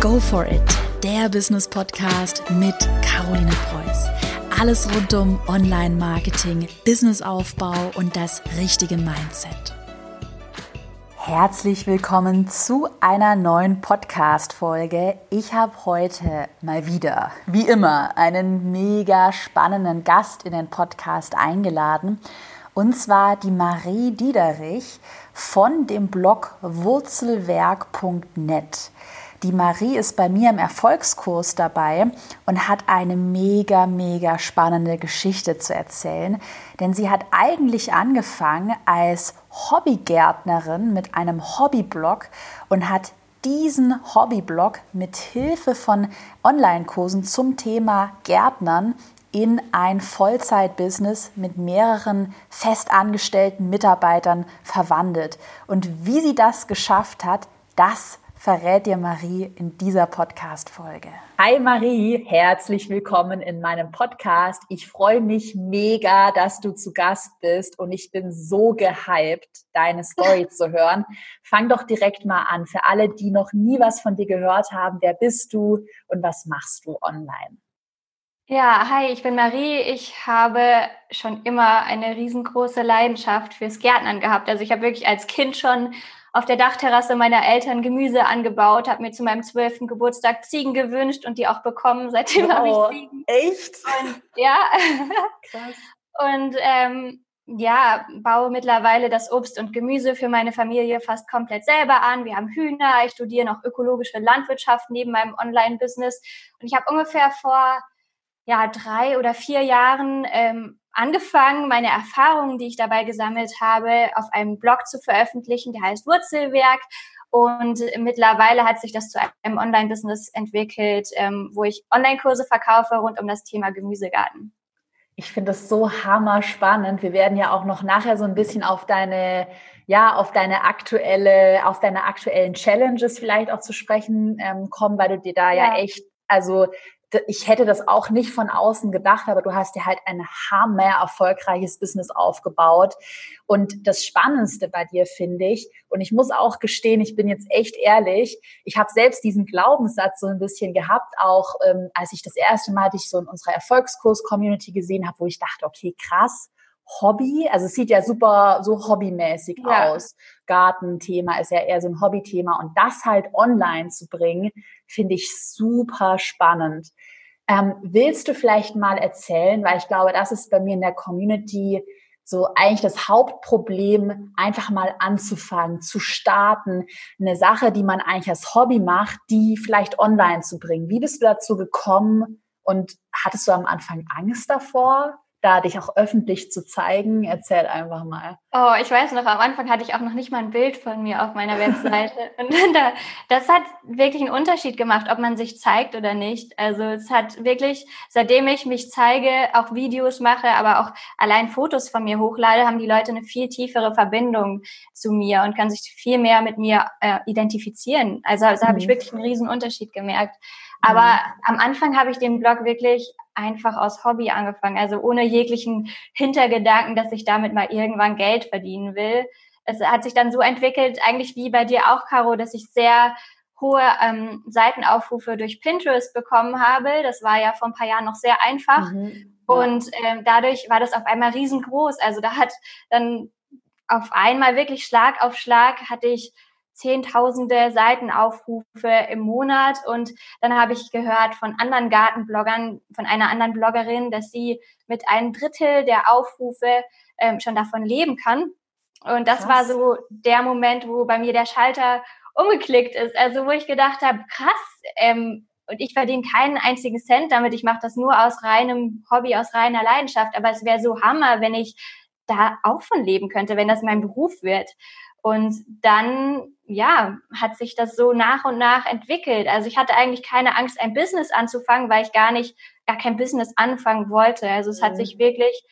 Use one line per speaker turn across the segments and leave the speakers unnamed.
Go for it, der Business Podcast mit Caroline Preuß. Alles rund um Online-Marketing, Businessaufbau und das richtige Mindset. Herzlich willkommen zu einer neuen Podcast-Folge. Ich habe heute mal wieder, wie immer, einen mega spannenden Gast in den Podcast eingeladen. Und zwar die Marie Diederich von dem Blog Wurzelwerk.net. Die Marie ist bei mir im Erfolgskurs dabei und hat eine mega, mega spannende Geschichte zu erzählen. Denn sie hat eigentlich angefangen als Hobbygärtnerin mit einem Hobbyblog und hat diesen Hobbyblog mit Hilfe von Online-Kursen zum Thema Gärtnern in ein Vollzeitbusiness mit mehreren festangestellten Mitarbeitern verwandelt. Und wie sie das geschafft hat, das verrät dir Marie in dieser Podcast-Folge. Hi Marie, herzlich willkommen in meinem Podcast. Ich freue mich mega, dass du zu Gast bist und ich bin so gehypt, deine Story zu hören. Fang doch direkt mal an. Für alle, die noch nie was von dir gehört haben, wer bist du und was machst du online?
Ja, hi, ich bin Marie. Ich habe schon immer eine riesengroße Leidenschaft fürs Gärtnern gehabt. Also ich habe wirklich als Kind schon auf der Dachterrasse meiner Eltern Gemüse angebaut, habe mir zu meinem zwölften Geburtstag Ziegen gewünscht und die auch bekommen. Seitdem wow, habe ich Ziegen.
Echt?
Und, ja. Krass. Und ähm, ja, baue mittlerweile das Obst und Gemüse für meine Familie fast komplett selber an. Wir haben Hühner, ich studiere noch ökologische Landwirtschaft neben meinem Online-Business. Und ich habe ungefähr vor ja, drei oder vier Jahren ähm, angefangen, meine Erfahrungen, die ich dabei gesammelt habe, auf einem Blog zu veröffentlichen, der heißt Wurzelwerk. Und mittlerweile hat sich das zu einem Online-Business entwickelt, ähm, wo ich Online-Kurse verkaufe rund um das Thema Gemüsegarten.
Ich finde das so hammer spannend. Wir werden ja auch noch nachher so ein bisschen auf deine, ja, auf deine aktuelle, auf deine aktuellen Challenges vielleicht auch zu sprechen ähm, kommen, weil du dir da ja, ja echt, also ich hätte das auch nicht von außen gedacht, aber du hast dir halt ein hammer erfolgreiches Business aufgebaut. Und das Spannendste bei dir finde ich, und ich muss auch gestehen, ich bin jetzt echt ehrlich, ich habe selbst diesen Glaubenssatz so ein bisschen gehabt, auch ähm, als ich das erste Mal dich so in unserer Erfolgskurs-Community gesehen habe, wo ich dachte, okay, krass, Hobby, also es sieht ja super so hobbymäßig ja. aus. Gartenthema ist ja eher so ein Hobbythema und das halt online zu bringen, finde ich super spannend. Ähm, willst du vielleicht mal erzählen, weil ich glaube, das ist bei mir in der Community so eigentlich das Hauptproblem, einfach mal anzufangen, zu starten, eine Sache, die man eigentlich als Hobby macht, die vielleicht online zu bringen. Wie bist du dazu gekommen und hattest du am Anfang Angst davor? Da dich auch öffentlich zu zeigen? Erzähl einfach mal.
Oh, ich weiß noch, am Anfang hatte ich auch noch nicht mal ein Bild von mir auf meiner Webseite. Und da, das hat wirklich einen Unterschied gemacht, ob man sich zeigt oder nicht. Also es hat wirklich, seitdem ich mich zeige, auch Videos mache, aber auch allein Fotos von mir hochlade, haben die Leute eine viel tiefere Verbindung zu mir und können sich viel mehr mit mir äh, identifizieren. Also, also mhm. habe ich wirklich einen riesen Unterschied gemerkt. Aber mhm. am Anfang habe ich den Blog wirklich einfach aus Hobby angefangen, also ohne jeglichen Hintergedanken, dass ich damit mal irgendwann Geld verdienen will. Es hat sich dann so entwickelt, eigentlich wie bei dir auch, Caro, dass ich sehr hohe ähm, Seitenaufrufe durch Pinterest bekommen habe. Das war ja vor ein paar Jahren noch sehr einfach. Mhm. Und ähm, dadurch war das auf einmal riesengroß. Also da hat dann auf einmal wirklich Schlag auf Schlag hatte ich zehntausende Seitenaufrufe im Monat. Und dann habe ich gehört von anderen Gartenbloggern, von einer anderen Bloggerin, dass sie mit einem Drittel der Aufrufe ähm, schon davon leben kann. Und das krass. war so der Moment, wo bei mir der Schalter umgeklickt ist. Also wo ich gedacht habe, krass, ähm, und ich verdiene keinen einzigen Cent damit. Ich mache das nur aus reinem Hobby, aus reiner Leidenschaft. Aber es wäre so Hammer, wenn ich da auch von leben könnte, wenn das mein Beruf wird. Und dann, ja, hat sich das so nach und nach entwickelt. Also ich hatte eigentlich keine Angst, ein Business anzufangen, weil ich gar nicht, gar kein Business anfangen wollte. Also es mhm. hat sich wirklich,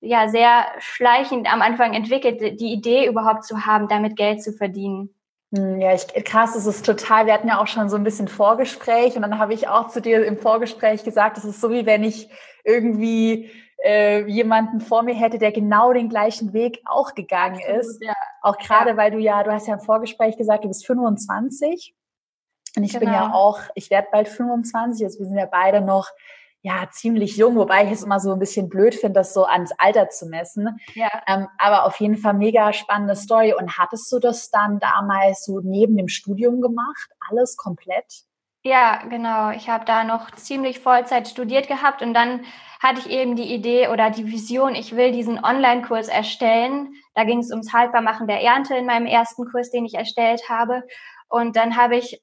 ja, sehr schleichend am Anfang entwickelt, die Idee überhaupt zu haben, damit Geld zu verdienen.
Hm, ja, ich, krass, es ist total, wir hatten ja auch schon so ein bisschen Vorgespräch und dann habe ich auch zu dir im Vorgespräch gesagt, es ist so wie wenn ich irgendwie äh, jemanden vor mir hätte, der genau den gleichen Weg auch gegangen Absolut, ist. Ja. Auch gerade, ja. weil du ja, du hast ja im Vorgespräch gesagt, du bist 25. Und ich genau. bin ja genau. auch, ich werde bald 25, also wir sind ja beide noch ja ziemlich jung, wobei ich es immer so ein bisschen blöd finde, das so ans Alter zu messen. Ja. Ähm, aber auf jeden Fall mega spannende Story. Und hattest du das dann damals so neben dem Studium gemacht, alles komplett?
Ja, genau. Ich habe da noch ziemlich Vollzeit studiert gehabt und dann hatte ich eben die Idee oder die Vision, ich will diesen Online-Kurs erstellen. Da ging es ums Haltbarmachen der Ernte in meinem ersten Kurs, den ich erstellt habe. Und dann habe ich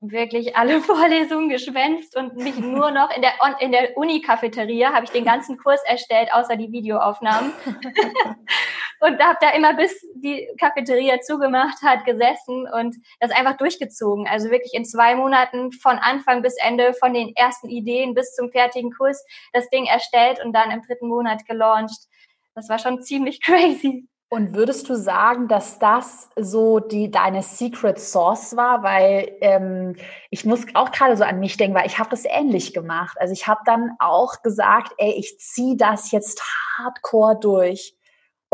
wirklich alle Vorlesungen geschwänzt und mich nur noch in der, in der Uni-Cafeteria habe ich den ganzen Kurs erstellt, außer die Videoaufnahmen. und habe da immer bis die Cafeteria zugemacht hat, gesessen und das einfach durchgezogen. Also wirklich in zwei Monaten von Anfang bis Ende, von den ersten Ideen bis zum fertigen Kurs, das Ding erstellt und dann im dritten Monat gelauncht. Das war schon ziemlich crazy.
Und würdest du sagen, dass das so die deine Secret Source war? Weil ähm, ich muss auch gerade so an mich denken, weil ich habe das ähnlich gemacht. Also ich habe dann auch gesagt, ey, ich ziehe das jetzt hardcore durch.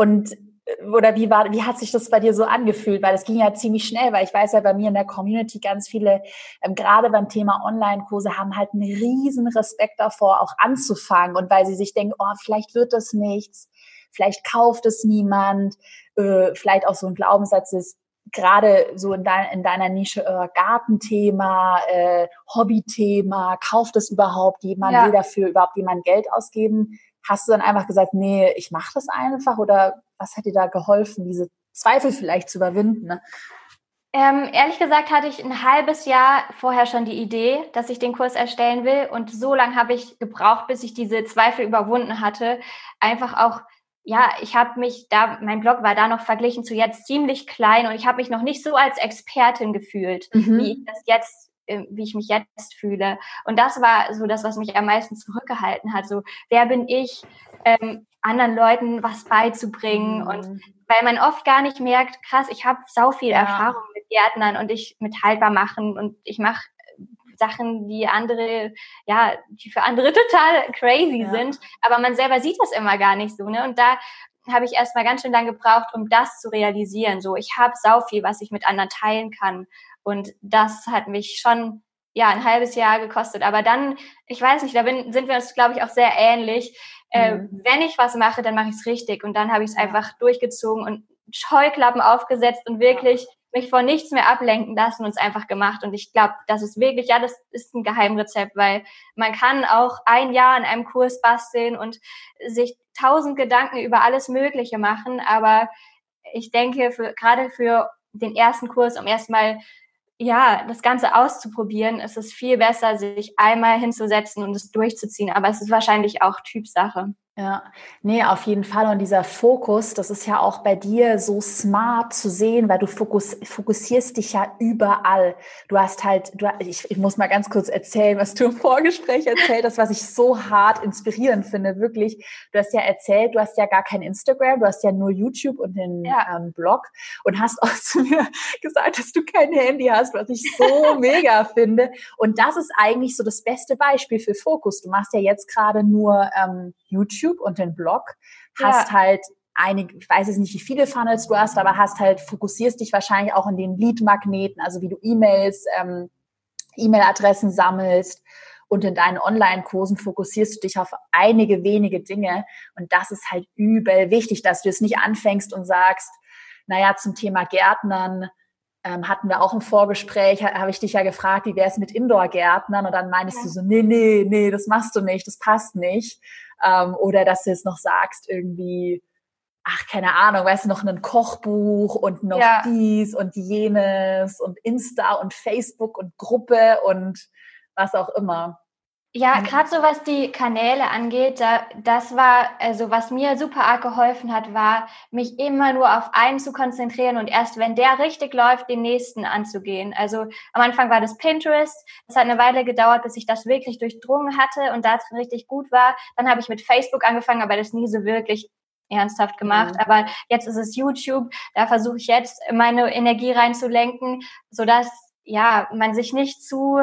Und äh, oder wie war, wie hat sich das bei dir so angefühlt? Weil das ging ja ziemlich schnell, weil ich weiß ja bei mir in der Community ganz viele, ähm, gerade beim Thema Online-Kurse, haben halt einen riesen Respekt davor, auch anzufangen und weil sie sich denken, oh, vielleicht wird das nichts vielleicht kauft es niemand, äh, vielleicht auch so ein Glaubenssatz ist, gerade so in, dein, in deiner Nische äh, Gartenthema, äh, Hobbythema, kauft es überhaupt jemand, ja. will dafür überhaupt jemand Geld ausgeben? Hast du dann einfach gesagt, nee, ich mache das einfach oder was hat dir da geholfen, diese Zweifel vielleicht zu überwinden? Ne?
Ähm, ehrlich gesagt hatte ich ein halbes Jahr vorher schon die Idee, dass ich den Kurs erstellen will und so lange habe ich gebraucht, bis ich diese Zweifel überwunden hatte, einfach auch ja, ich habe mich da, mein Blog war da noch verglichen zu jetzt ziemlich klein und ich habe mich noch nicht so als Expertin gefühlt, mhm. wie ich das jetzt, wie ich mich jetzt fühle. Und das war so das, was mich am meisten zurückgehalten hat. So, wer bin ich, ähm, anderen Leuten was beizubringen mhm. und weil man oft gar nicht merkt, krass, ich habe sau viel ja. Erfahrung mit Gärtnern und ich mit haltbar machen und ich mache Sachen, die andere, ja, die für andere total crazy ja. sind. Aber man selber sieht das immer gar nicht so, ne? Und da habe ich erstmal ganz schön lang gebraucht, um das zu realisieren. So, ich habe sau viel, was ich mit anderen teilen kann. Und das hat mich schon ja ein halbes Jahr gekostet. Aber dann, ich weiß nicht, da bin, sind wir uns, glaube ich, auch sehr ähnlich. Äh, mhm. wenn ich was mache, dann mache ich es richtig. Und dann habe ich es ja. einfach durchgezogen und Scheuklappen aufgesetzt und wirklich ja mich vor nichts mehr ablenken lassen und es einfach gemacht. Und ich glaube, das ist wirklich, ja, das ist ein Geheimrezept, weil man kann auch ein Jahr in einem Kurs basteln und sich tausend Gedanken über alles Mögliche machen. Aber ich denke, für, gerade für den ersten Kurs, um erstmal ja, das Ganze auszuprobieren, ist es viel besser, sich einmal hinzusetzen und es durchzuziehen. Aber es ist wahrscheinlich auch Typsache.
Ja, nee, auf jeden Fall. Und dieser Fokus, das ist ja auch bei dir so smart zu sehen, weil du fokus, fokussierst dich ja überall. Du hast halt, du, ich, ich muss mal ganz kurz erzählen, was du im Vorgespräch erzählt hast, was ich so hart inspirierend finde, wirklich. Du hast ja erzählt, du hast ja gar kein Instagram, du hast ja nur YouTube und den ja. ähm, Blog und hast auch zu mir gesagt, dass du kein Handy hast, was ich so mega finde. Und das ist eigentlich so das beste Beispiel für Fokus. Du machst ja jetzt gerade nur ähm, YouTube und den Blog, hast ja. halt einige, ich weiß jetzt nicht, wie viele Funnels du hast, aber hast halt, fokussierst dich wahrscheinlich auch in den Lead-Magneten, also wie du E-Mails, ähm, E-Mail-Adressen sammelst und in deinen Online-Kursen fokussierst du dich auf einige wenige Dinge und das ist halt übel wichtig, dass du es nicht anfängst und sagst, naja, zum Thema Gärtnern, ähm, hatten wir auch ein Vorgespräch, habe ich dich ja gefragt, wie wäre es mit Indoor-Gärtnern? Und dann meinst ja. du so, nee, nee, nee, das machst du nicht, das passt nicht. Ähm, oder dass du jetzt noch sagst, irgendwie, ach, keine Ahnung, weißt du, noch ein Kochbuch und noch ja. dies und jenes und Insta und Facebook und Gruppe und was auch immer.
Ja, gerade so was die Kanäle angeht, da, das war, also was mir super arg geholfen hat, war, mich immer nur auf einen zu konzentrieren und erst wenn der richtig läuft, den nächsten anzugehen. Also am Anfang war das Pinterest, das hat eine Weile gedauert, bis ich das wirklich durchdrungen hatte und da richtig gut war. Dann habe ich mit Facebook angefangen, aber das nie so wirklich ernsthaft gemacht. Mhm. Aber jetzt ist es YouTube, da versuche ich jetzt meine Energie reinzulenken, sodass ja man sich nicht zu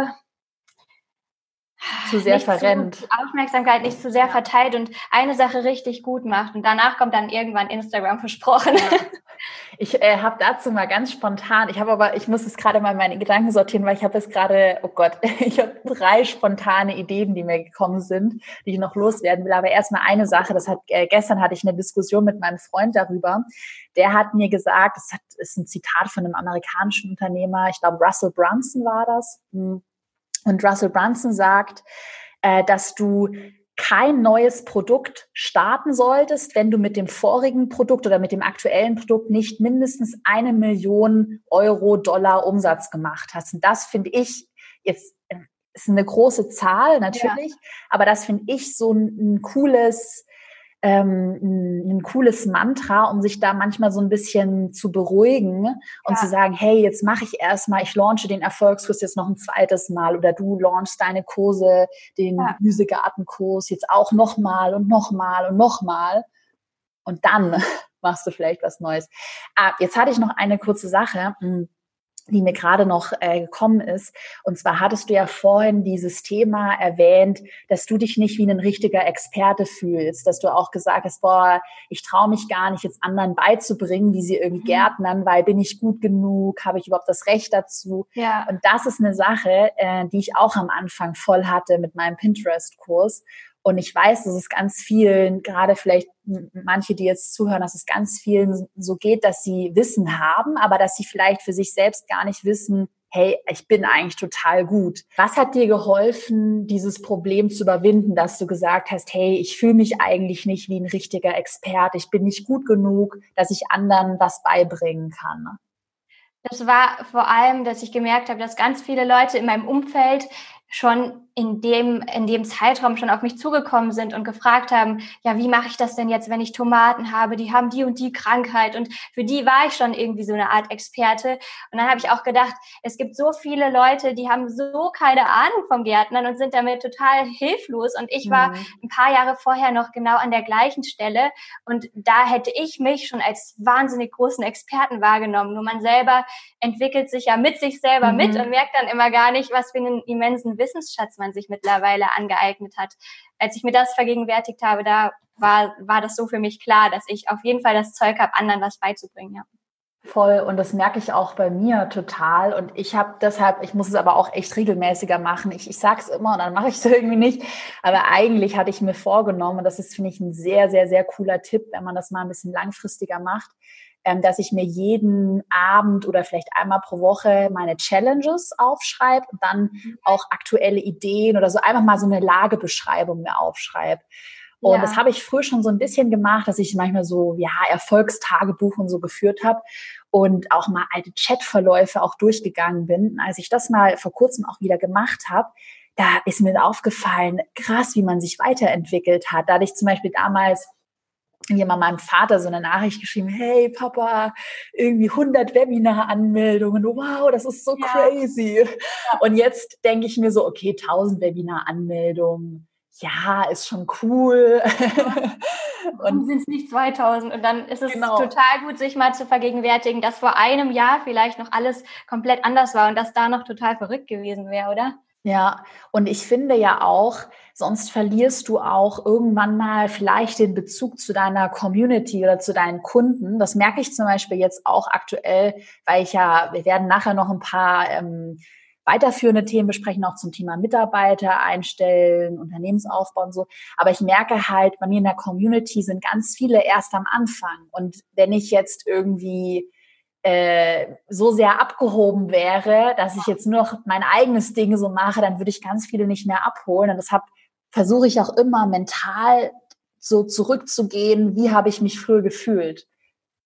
zu sehr verrennt. Zu,
Aufmerksamkeit nicht zu sehr verteilt und eine Sache richtig gut macht. Und danach kommt dann irgendwann Instagram versprochen. Ja.
Ich äh, habe dazu mal ganz spontan, ich habe aber, ich muss es gerade mal meine Gedanken sortieren, weil ich habe jetzt gerade, oh Gott, ich habe drei spontane Ideen, die mir gekommen sind, die ich noch loswerden will. Aber erstmal eine Sache, das hat, äh, gestern hatte ich eine Diskussion mit meinem Freund darüber. Der hat mir gesagt, das hat, ist ein Zitat von einem amerikanischen Unternehmer, ich glaube Russell Brunson war das. Hm. Und Russell Brunson sagt, äh, dass du kein neues Produkt starten solltest, wenn du mit dem vorigen Produkt oder mit dem aktuellen Produkt nicht mindestens eine Million Euro, Dollar Umsatz gemacht hast. Und das finde ich jetzt äh, ist eine große Zahl natürlich, ja. aber das finde ich so ein, ein cooles ähm, ein, ein, cooles Mantra, um sich da manchmal so ein bisschen zu beruhigen und ja. zu sagen, hey, jetzt mache ich erstmal, ich launche den Erfolgskurs jetzt noch ein zweites Mal oder du launchst deine Kurse, den ja. Gemüsegartenkurs jetzt auch nochmal und nochmal und nochmal. Und dann machst du vielleicht was Neues. Ah, jetzt hatte ich noch eine kurze Sache. Die mir gerade noch äh, gekommen ist. Und zwar hattest du ja vorhin dieses Thema erwähnt, dass du dich nicht wie ein richtiger Experte fühlst, dass du auch gesagt hast, boah, ich traue mich gar nicht, jetzt anderen beizubringen, wie sie irgendwie mhm. gärtnern, weil bin ich gut genug, habe ich überhaupt das Recht dazu? Ja. Und das ist eine Sache, äh, die ich auch am Anfang voll hatte mit meinem Pinterest-Kurs. Und ich weiß, dass es ganz vielen, gerade vielleicht manche, die jetzt zuhören, dass es ganz vielen so geht, dass sie Wissen haben, aber dass sie vielleicht für sich selbst gar nicht wissen, hey, ich bin eigentlich total gut. Was hat dir geholfen, dieses Problem zu überwinden, dass du gesagt hast, hey, ich fühle mich eigentlich nicht wie ein richtiger Experte, ich bin nicht gut genug, dass ich anderen was beibringen kann?
Das war vor allem, dass ich gemerkt habe, dass ganz viele Leute in meinem Umfeld schon in dem, in dem Zeitraum schon auf mich zugekommen sind und gefragt haben, ja, wie mache ich das denn jetzt, wenn ich Tomaten habe? Die haben die und die Krankheit. Und für die war ich schon irgendwie so eine Art Experte. Und dann habe ich auch gedacht, es gibt so viele Leute, die haben so keine Ahnung vom Gärtnern und sind damit total hilflos. Und ich war mhm. ein paar Jahre vorher noch genau an der gleichen Stelle. Und da hätte ich mich schon als wahnsinnig großen Experten wahrgenommen. Nur man selber entwickelt sich ja mit sich selber mhm. mit und merkt dann immer gar nicht, was für einen immensen Wissensschatz man sich mittlerweile angeeignet hat. Als ich mir das vergegenwärtigt habe, da war, war das so für mich klar, dass ich auf jeden Fall das Zeug habe, anderen was beizubringen. Ja.
Voll und das merke ich auch bei mir total und ich habe deshalb, ich muss es aber auch echt regelmäßiger machen. Ich, ich sage es immer und dann mache ich es irgendwie nicht, aber eigentlich hatte ich mir vorgenommen und das ist finde ich ein sehr sehr sehr cooler Tipp, wenn man das mal ein bisschen langfristiger macht, dass ich mir jeden Abend oder vielleicht einmal pro Woche meine Challenges aufschreibe und dann mhm. auch aktuelle Ideen oder so einfach mal so eine Lagebeschreibung mir aufschreibe. Und ja. das habe ich früher schon so ein bisschen gemacht, dass ich manchmal so, ja, Erfolgstagebuch und so geführt habe und auch mal alte Chatverläufe auch durchgegangen bin. Als ich das mal vor kurzem auch wieder gemacht habe, da ist mir aufgefallen, krass, wie man sich weiterentwickelt hat. Da hatte ich zum Beispiel damals jemand meinem Vater so eine Nachricht geschrieben, hey Papa, irgendwie 100 Webinar-Anmeldungen, wow, das ist so ja. crazy. Und jetzt denke ich mir so, okay, 1000 Webinar-Anmeldungen, ja, ist schon cool.
und sind es nicht 2000 und dann ist es genau. total gut, sich mal zu vergegenwärtigen, dass vor einem Jahr vielleicht noch alles komplett anders war und dass da noch total verrückt gewesen wäre, oder?
Ja, und ich finde ja auch, sonst verlierst du auch irgendwann mal vielleicht den Bezug zu deiner Community oder zu deinen Kunden. Das merke ich zum Beispiel jetzt auch aktuell, weil ich ja, wir werden nachher noch ein paar ähm, weiterführende Themen besprechen, auch zum Thema Mitarbeiter einstellen, Unternehmensaufbau und so. Aber ich merke halt, bei mir in der Community sind ganz viele erst am Anfang. Und wenn ich jetzt irgendwie äh, so sehr abgehoben wäre, dass ich jetzt nur noch mein eigenes Ding so mache, dann würde ich ganz viele nicht mehr abholen. Und deshalb versuche ich auch immer mental so zurückzugehen, wie habe ich mich früher gefühlt.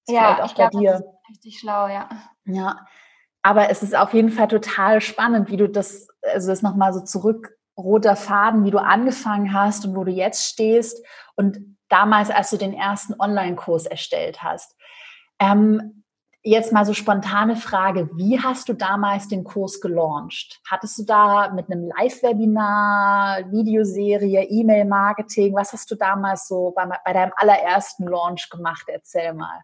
Das ja, auch bei glaub, dir. richtig schlau, ja.
Ja, aber es ist auf jeden Fall total spannend, wie du das, also das nochmal so zurück, roter Faden, wie du angefangen hast und wo du jetzt stehst und damals, als du den ersten Online-Kurs erstellt hast. Ähm, Jetzt mal so spontane Frage. Wie hast du damals den Kurs gelauncht? Hattest du da mit einem Live-Webinar, Videoserie, E-Mail-Marketing? Was hast du damals so bei, bei, deinem allerersten Launch gemacht? Erzähl mal.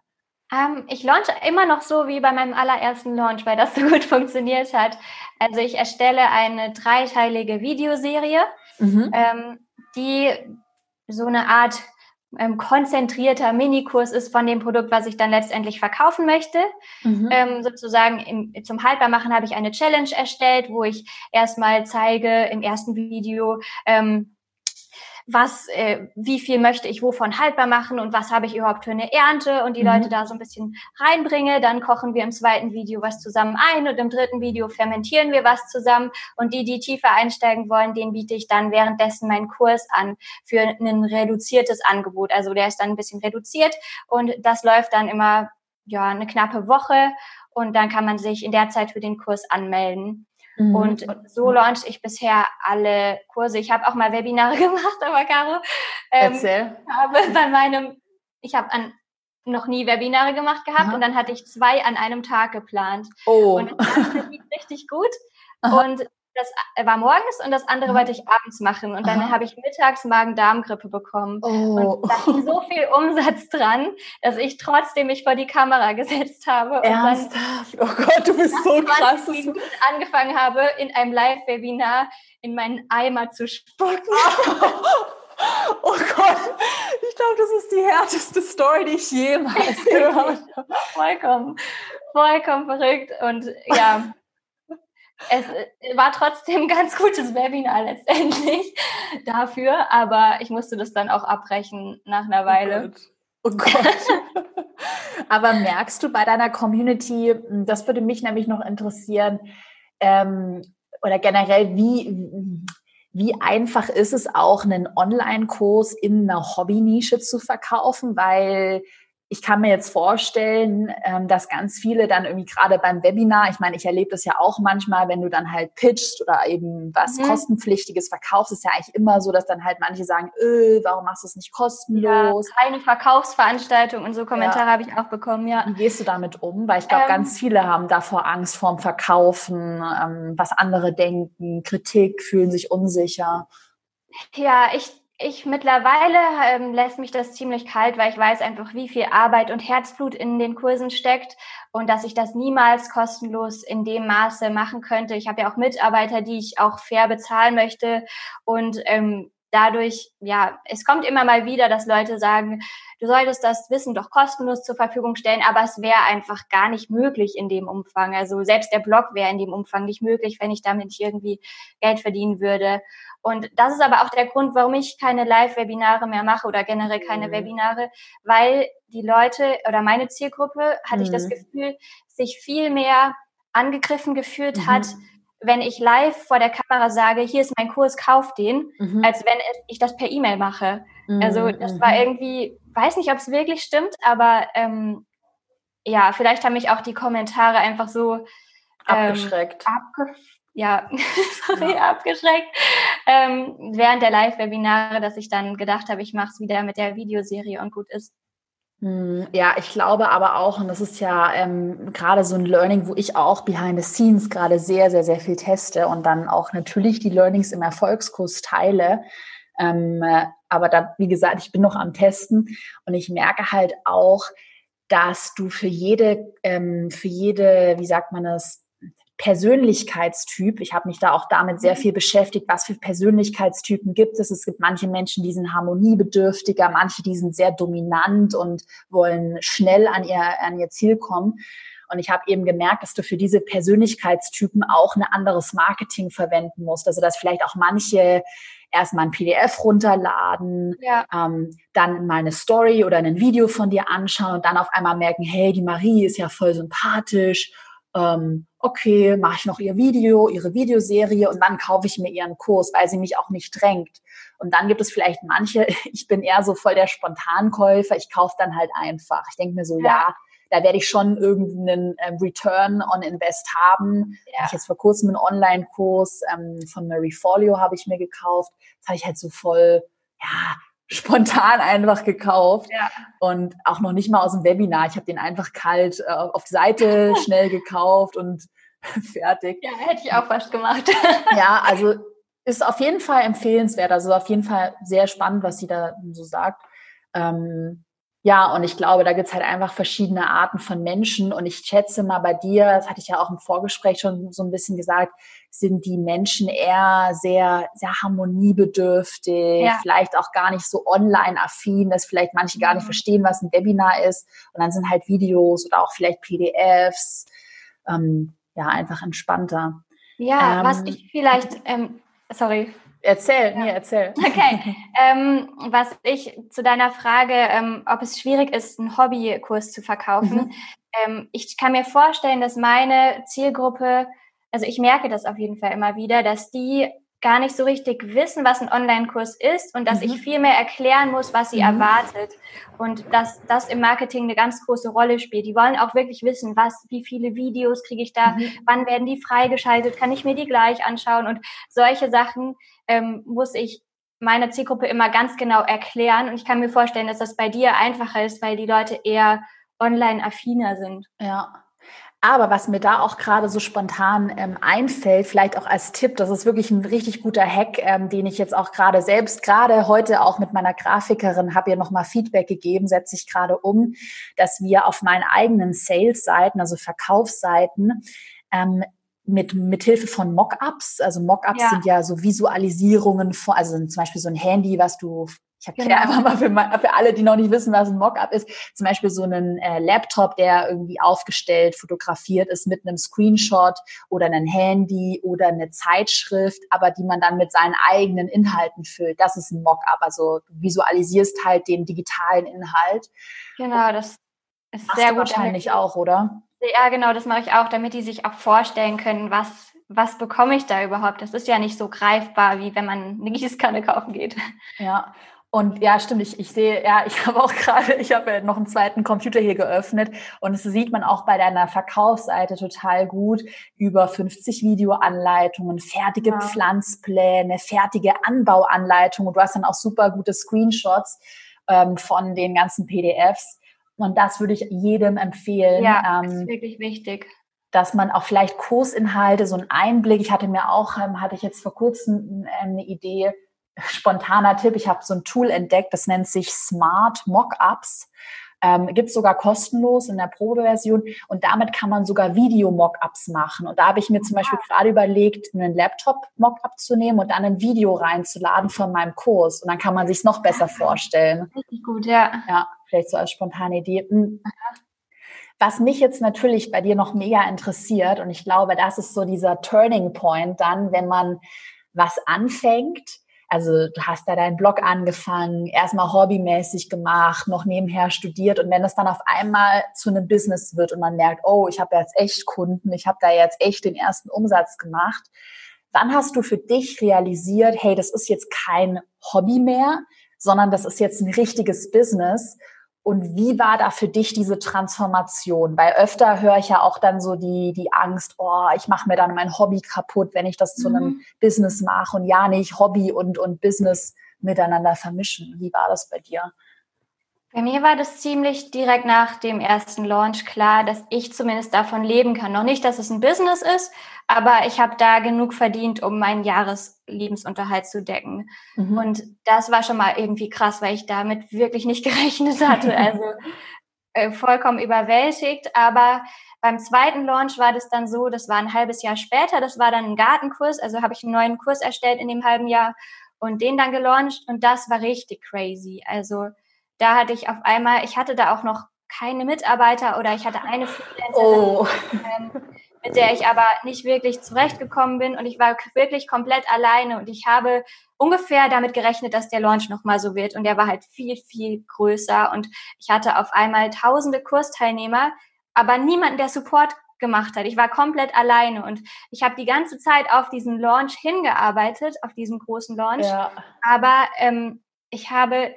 Ähm, ich launche immer noch so wie bei meinem allerersten Launch, weil das so gut funktioniert hat. Also ich erstelle eine dreiteilige Videoserie, mhm. ähm, die so eine Art ähm, konzentrierter Minikurs ist von dem Produkt, was ich dann letztendlich verkaufen möchte. Mhm. Ähm, sozusagen im, zum Haltbarmachen habe ich eine Challenge erstellt, wo ich erstmal zeige im ersten Video, ähm, was, äh, wie viel möchte ich wovon haltbar machen und was habe ich überhaupt für eine Ernte und die mhm. Leute da so ein bisschen reinbringe. Dann kochen wir im zweiten Video was zusammen ein und im dritten Video fermentieren wir was zusammen. Und die, die tiefer einsteigen wollen, den biete ich dann währenddessen meinen Kurs an für ein reduziertes Angebot. Also der ist dann ein bisschen reduziert und das läuft dann immer ja eine knappe Woche und dann kann man sich in der Zeit für den Kurs anmelden. Mhm. Und so launch ich bisher alle Kurse. Ich habe auch mal Webinare gemacht, aber Caro, ähm, Erzähl. habe bei meinem, ich habe an noch nie Webinare gemacht gehabt Aha. und dann hatte ich zwei an einem Tag geplant. Oh. Und das lief richtig gut. Aha. Und das war morgens und das andere wollte ich abends machen. Und dann habe ich mittags Magen-Darm-Grippe bekommen. Oh. Und da hing so viel Umsatz dran, dass ich trotzdem mich vor die Kamera gesetzt habe.
Ernsthaft? oh Gott, du bist so krass.
Und angefangen habe, in einem Live-Webinar in meinen Eimer zu spucken.
Oh Gott, ich glaube, das ist die härteste Story, die ich jemals gehört habe.
vollkommen, vollkommen verrückt. Und ja, es äh, war trotzdem ein ganz gutes Webinar letztendlich dafür, aber ich musste das dann auch abbrechen nach einer Weile.
Oh Gott. Oh Gott. aber merkst du bei deiner Community, hm, das würde mich nämlich noch interessieren, ähm, oder generell, wie, wie einfach ist es auch, einen Online-Kurs in einer Hobby-Nische zu verkaufen? Weil ich kann mir jetzt vorstellen, ähm, dass ganz viele dann irgendwie gerade beim Webinar, ich meine, ich erlebe das ja auch manchmal, wenn du dann halt pitchst oder eben was mhm. kostenpflichtiges verkaufst, ist ja eigentlich immer so, dass dann halt manche sagen, öh, warum machst du es nicht kostenlos?
Ja, keine Verkaufsveranstaltung und so Kommentare ja. habe ich auch bekommen, ja.
Wie gehst du damit um? Weil ich glaube, ähm, ganz viele haben davor Angst vorm Verkaufen, ähm, was andere denken, Kritik, fühlen sich unsicher.
Ja, ich ich mittlerweile ähm, lässt mich das ziemlich kalt, weil ich weiß einfach, wie viel Arbeit und Herzblut in den Kursen steckt und dass ich das niemals kostenlos in dem Maße machen könnte. Ich habe ja auch Mitarbeiter, die ich auch fair bezahlen möchte und ähm, dadurch, ja, es kommt immer mal wieder, dass Leute sagen, du solltest das Wissen doch kostenlos zur Verfügung stellen, aber es wäre einfach gar nicht möglich in dem Umfang. Also selbst der Blog wäre in dem Umfang nicht möglich, wenn ich damit irgendwie Geld verdienen würde. Und das ist aber auch der Grund, warum ich keine Live-Webinare mehr mache oder generell keine mhm. Webinare, weil die Leute oder meine Zielgruppe, hatte mhm. ich das mhm. Gefühl, sich viel mehr angegriffen gefühlt mhm. hat, wenn ich live vor der Kamera sage, hier ist mein Kurs, kauf den, mhm. als wenn ich das per E-Mail mache. Also mhm. das war irgendwie, weiß nicht, ob es wirklich stimmt, aber ähm, ja, vielleicht haben mich auch die Kommentare einfach so ähm,
abgeschreckt.
Abge ja, sorry, ja. abgeschreckt, ähm, während der Live-Webinare, dass ich dann gedacht habe, ich mache es wieder mit der Videoserie und gut ist.
Hm, ja, ich glaube aber auch, und das ist ja ähm, gerade so ein Learning, wo ich auch behind the scenes gerade sehr, sehr, sehr viel teste und dann auch natürlich die Learnings im Erfolgskurs teile. Ähm, äh, aber da, wie gesagt, ich bin noch am Testen und ich merke halt auch, dass du für jede, ähm, für jede, wie sagt man das, Persönlichkeitstyp. Ich habe mich da auch damit sehr mhm. viel beschäftigt, was für Persönlichkeitstypen gibt es. Es gibt manche Menschen, die sind harmoniebedürftiger, manche, die sind sehr dominant und wollen schnell an ihr, an ihr Ziel kommen. Und ich habe eben gemerkt, dass du für diese Persönlichkeitstypen auch ein anderes Marketing verwenden musst. Also dass vielleicht auch manche erstmal ein PDF runterladen, ja. ähm, dann mal eine Story oder ein Video von dir anschauen und dann auf einmal merken, hey, die Marie ist ja voll sympathisch ähm, okay, mache ich noch ihr Video, ihre Videoserie und dann kaufe ich mir ihren Kurs, weil sie mich auch nicht drängt. Und dann gibt es vielleicht manche, ich bin eher so voll der Spontankäufer, ich kaufe dann halt einfach. Ich denke mir so, ja, ja da werde ich schon irgendeinen ähm, Return on Invest haben. Ja. Ich jetzt vor kurzem einen Online-Kurs ähm, von Mary Folio habe ich mir gekauft. Das habe ich halt so voll, ja, spontan einfach gekauft ja. und auch noch nicht mal aus dem Webinar. Ich habe den einfach kalt äh, auf die Seite schnell gekauft und fertig.
Ja, hätte ich auch fast gemacht.
ja, also ist auf jeden Fall empfehlenswert. Also auf jeden Fall sehr spannend, was sie da so sagt. Ähm, Ja, und ich glaube, da gibt's halt einfach verschiedene Arten von Menschen. Und ich schätze mal bei dir, das hatte ich ja auch im Vorgespräch schon so ein bisschen gesagt, sind die Menschen eher sehr, sehr harmoniebedürftig, ja. vielleicht auch gar nicht so online-affin, dass vielleicht manche gar nicht mhm. verstehen, was ein Webinar ist. Und dann sind halt Videos oder auch vielleicht PDFs, ähm, ja, einfach entspannter.
Ja, ähm, was ich vielleicht, ähm, sorry,
Erzähl, ja. nee, erzähl.
Okay. ähm, was ich zu deiner Frage, ähm, ob es schwierig ist, einen Hobbykurs zu verkaufen. Mhm. Ähm, ich kann mir vorstellen, dass meine Zielgruppe, also ich merke das auf jeden Fall immer wieder, dass die gar nicht so richtig wissen, was ein Online-Kurs ist und dass mhm. ich viel mehr erklären muss, was sie mhm. erwartet und dass das im Marketing eine ganz große Rolle spielt. Die wollen auch wirklich wissen, was, wie viele Videos kriege ich da, mhm. wann werden die freigeschaltet, kann ich mir die gleich anschauen und solche Sachen ähm, muss ich meiner Zielgruppe immer ganz genau erklären und ich kann mir vorstellen, dass das bei dir einfacher ist, weil die Leute eher online affiner sind.
Ja. Aber was mir da auch gerade so spontan ähm, einfällt, vielleicht auch als Tipp, das ist wirklich ein richtig guter Hack, ähm, den ich jetzt auch gerade selbst, gerade heute auch mit meiner Grafikerin, habe ihr nochmal Feedback gegeben, setze ich gerade um, dass wir auf meinen eigenen Sales-Seiten, also Verkaufsseiten, ähm, mit, mit Hilfe von Mockups, also Mockups ja. sind ja so Visualisierungen von, also zum Beispiel so ein Handy, was du ich erkläre genau. einfach mal für, für, alle, die noch nicht wissen, was ein Mockup ist. Zum Beispiel so einen äh, Laptop, der irgendwie aufgestellt, fotografiert ist mit einem Screenshot oder ein Handy oder eine Zeitschrift, aber die man dann mit seinen eigenen Inhalten füllt. Das ist ein Mockup. Also du visualisierst halt den digitalen Inhalt.
Genau, das
ist Machst sehr gut. Wahrscheinlich auch, oder?
Ja, genau, das mache ich auch, damit die sich auch vorstellen können, was was bekomme ich da überhaupt? Das ist ja nicht so greifbar, wie wenn man eine Gießkanne kaufen geht.
Ja, und ja, stimmt, ich, ich sehe, ja, ich habe auch gerade, ich habe noch einen zweiten Computer hier geöffnet und das sieht man auch bei deiner Verkaufsseite total gut. Über 50 Videoanleitungen, fertige ja. Pflanzpläne, fertige Anbauanleitungen. Du hast dann auch super gute Screenshots ähm, von den ganzen PDFs. Und das würde ich jedem empfehlen.
Ja, ähm, ist wirklich wichtig
dass man auch vielleicht Kursinhalte, so einen Einblick, ich hatte mir auch, ähm, hatte ich jetzt vor kurzem äh, eine Idee, spontaner Tipp, ich habe so ein Tool entdeckt, das nennt sich Smart Mockups. Ähm, Gibt sogar kostenlos in der Probeversion und damit kann man sogar Video-Mockups machen. Und da habe ich mir zum Beispiel gerade überlegt, einen Laptop-Mockup zu nehmen und dann ein Video reinzuladen von meinem Kurs. Und dann kann man sich noch besser vorstellen.
Richtig gut, ja.
Ja, vielleicht so als spontane Idee. Hm. Was mich jetzt natürlich bei dir noch mega interessiert, und ich glaube, das ist so dieser Turning Point dann, wenn man was anfängt, also du hast da deinen Blog angefangen, erstmal hobbymäßig gemacht, noch nebenher studiert. Und wenn das dann auf einmal zu einem Business wird und man merkt, oh, ich habe jetzt echt Kunden, ich habe da jetzt echt den ersten Umsatz gemacht, wann hast du für dich realisiert, hey, das ist jetzt kein Hobby mehr, sondern das ist jetzt ein richtiges Business und wie war da für dich diese Transformation? Weil öfter höre ich ja auch dann so die, die Angst, oh, ich mache mir dann mein Hobby kaputt, wenn ich das zu einem mhm. Business mache und ja nicht Hobby und, und Business miteinander vermischen. Wie war das bei dir?
Bei mir war das ziemlich direkt nach dem ersten Launch klar, dass ich zumindest davon leben kann. Noch nicht, dass es ein Business ist, aber ich habe da genug verdient, um meinen Jahreslebensunterhalt zu decken. Mhm. Und das war schon mal irgendwie krass, weil ich damit wirklich nicht gerechnet hatte. Also äh, vollkommen überwältigt. Aber beim zweiten Launch war das dann so, das war ein halbes Jahr später, das war dann ein Gartenkurs, also habe ich einen neuen Kurs erstellt in dem halben Jahr und den dann gelauncht und das war richtig crazy. Also da hatte ich auf einmal, ich hatte da auch noch keine Mitarbeiter oder ich hatte eine Freelancerin, oh. ähm, mit der ich aber nicht wirklich zurechtgekommen bin und ich war wirklich komplett alleine und ich habe ungefähr damit gerechnet, dass der Launch nochmal so wird und der war halt viel, viel größer und ich hatte auf einmal tausende Kursteilnehmer, aber niemanden, der Support gemacht hat. Ich war komplett alleine und ich habe die ganze Zeit auf diesen Launch hingearbeitet, auf diesen großen Launch, ja. aber ähm, ich habe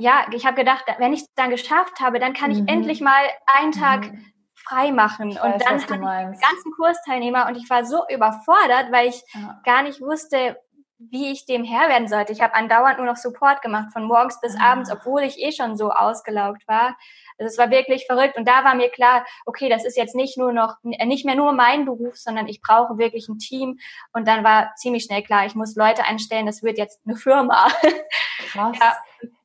ja, ich habe gedacht, wenn ich es dann geschafft habe, dann kann ich mhm. endlich mal einen Tag mhm. frei machen. Ich und weiß, dann hatte ich die ganzen Kursteilnehmer und ich war so überfordert, weil ich ja. gar nicht wusste, wie ich dem Herr werden sollte. Ich habe andauernd nur noch Support gemacht, von morgens bis ah. abends, obwohl ich eh schon so ausgelaugt war. Also es war wirklich verrückt. Und da war mir klar, okay, das ist jetzt nicht nur noch, nicht mehr nur mein Beruf, sondern ich brauche wirklich ein Team. Und dann war ziemlich schnell klar, ich muss Leute einstellen, das wird jetzt eine Firma. Krass. Ja.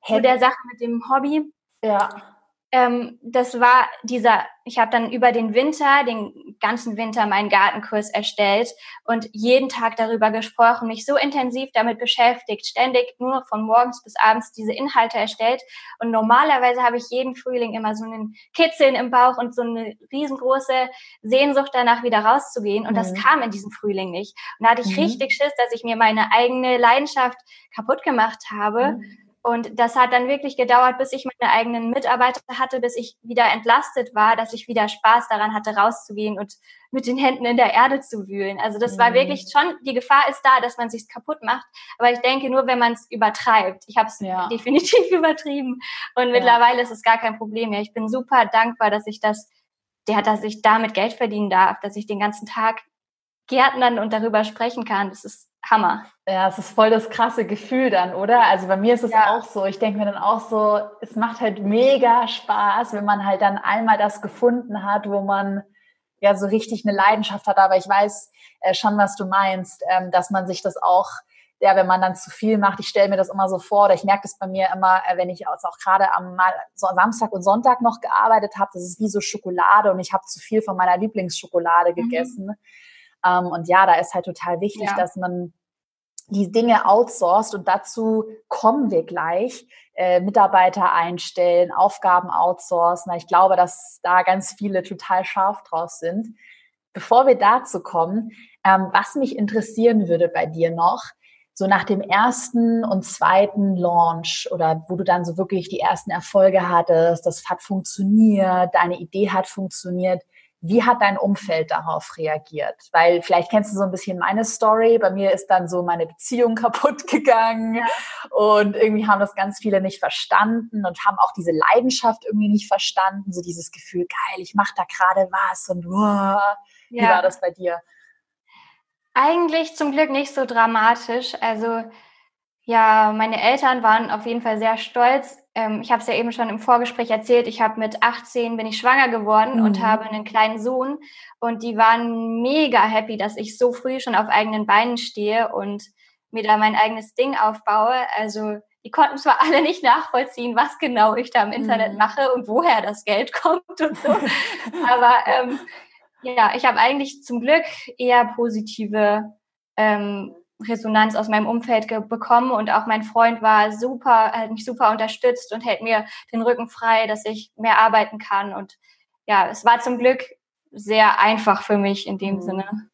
Zu der Sache mit dem Hobby. Ja ähm, das war dieser, ich habe dann über den Winter, den ganzen Winter meinen Gartenkurs erstellt und jeden Tag darüber gesprochen, mich so intensiv damit beschäftigt, ständig nur von morgens bis abends diese Inhalte erstellt. Und normalerweise habe ich jeden Frühling immer so einen Kitzeln im Bauch und so eine riesengroße Sehnsucht danach wieder rauszugehen. Und mhm. das kam in diesem Frühling nicht. Und da hatte ich mhm. richtig Schiss, dass ich mir meine eigene Leidenschaft kaputt gemacht habe. Mhm und das hat dann wirklich gedauert, bis ich meine eigenen Mitarbeiter hatte, bis ich wieder entlastet war, dass ich wieder Spaß daran hatte, rauszugehen und mit den Händen in der Erde zu wühlen. Also das mhm. war wirklich schon, die Gefahr ist da, dass man sich kaputt macht. Aber ich denke nur, wenn man es übertreibt. Ich habe es ja. definitiv übertrieben. Und ja. mittlerweile ist es gar kein Problem mehr. Ich bin super dankbar, dass ich das, der, dass ich damit Geld verdienen darf, dass ich den ganzen Tag Gärtnern und darüber sprechen kann. Das ist Hammer.
Ja, es ist voll das krasse Gefühl dann, oder? Also bei mir ist es ja. auch so. Ich denke mir dann auch so, es macht halt mega Spaß, wenn man halt dann einmal das gefunden hat, wo man ja so richtig eine Leidenschaft hat. Aber ich weiß äh, schon, was du meinst, ähm, dass man sich das auch, ja, wenn man dann zu viel macht, ich stelle mir das immer so vor, oder ich merke das bei mir immer, äh, wenn ich auch gerade am mal so Samstag und Sonntag noch gearbeitet habe, das ist wie so Schokolade und ich habe zu viel von meiner Lieblingsschokolade mhm. Ähm, und ja, da ist halt total wichtig, ja. dass man die Dinge outsourced und dazu kommen wir gleich. Äh, Mitarbeiter einstellen, Aufgaben outsourcen. Ich glaube, dass da ganz viele total scharf draus sind. Bevor wir dazu kommen, ähm, was mich interessieren würde bei dir noch, so nach dem ersten und zweiten Launch oder wo du dann so wirklich die ersten Erfolge hattest, das hat funktioniert, deine Idee hat funktioniert. Wie hat dein Umfeld darauf reagiert? Weil vielleicht kennst du so ein bisschen meine Story. Bei mir ist dann so meine Beziehung kaputt gegangen und irgendwie haben das ganz viele nicht verstanden und haben auch diese Leidenschaft irgendwie nicht verstanden. So dieses Gefühl, geil, ich mache da gerade was und wow. Wie ja. war das bei dir?
Eigentlich zum Glück nicht so dramatisch. Also ja, meine Eltern waren auf jeden Fall sehr stolz. Ähm, ich habe es ja eben schon im Vorgespräch erzählt. Ich habe mit 18 bin ich schwanger geworden mhm. und habe einen kleinen Sohn. Und die waren mega happy, dass ich so früh schon auf eigenen Beinen stehe und mir da mein eigenes Ding aufbaue. Also die konnten zwar alle nicht nachvollziehen, was genau ich da im Internet mhm. mache und woher das Geld kommt und so. Aber ähm, ja, ich habe eigentlich zum Glück eher positive ähm, Resonanz aus meinem Umfeld bekommen und auch mein Freund war super, hat mich super unterstützt und hält mir den Rücken frei, dass ich mehr arbeiten kann. Und ja, es war zum Glück sehr einfach für mich in dem mhm. Sinne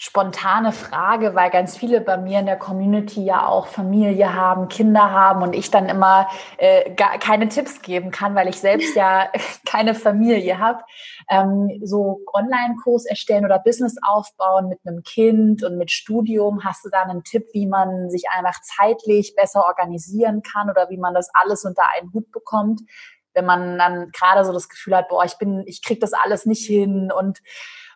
spontane Frage, weil ganz viele bei mir in der Community ja auch Familie haben, Kinder haben und ich dann immer äh, gar keine Tipps geben kann, weil ich selbst ja keine Familie habe. Ähm, so Online-Kurs erstellen oder Business aufbauen mit einem Kind und mit Studium, hast du da einen Tipp, wie man sich einfach zeitlich besser organisieren kann oder wie man das alles unter einen Hut bekommt? Wenn man dann gerade so das Gefühl hat, boah, ich bin, ich krieg das alles nicht hin und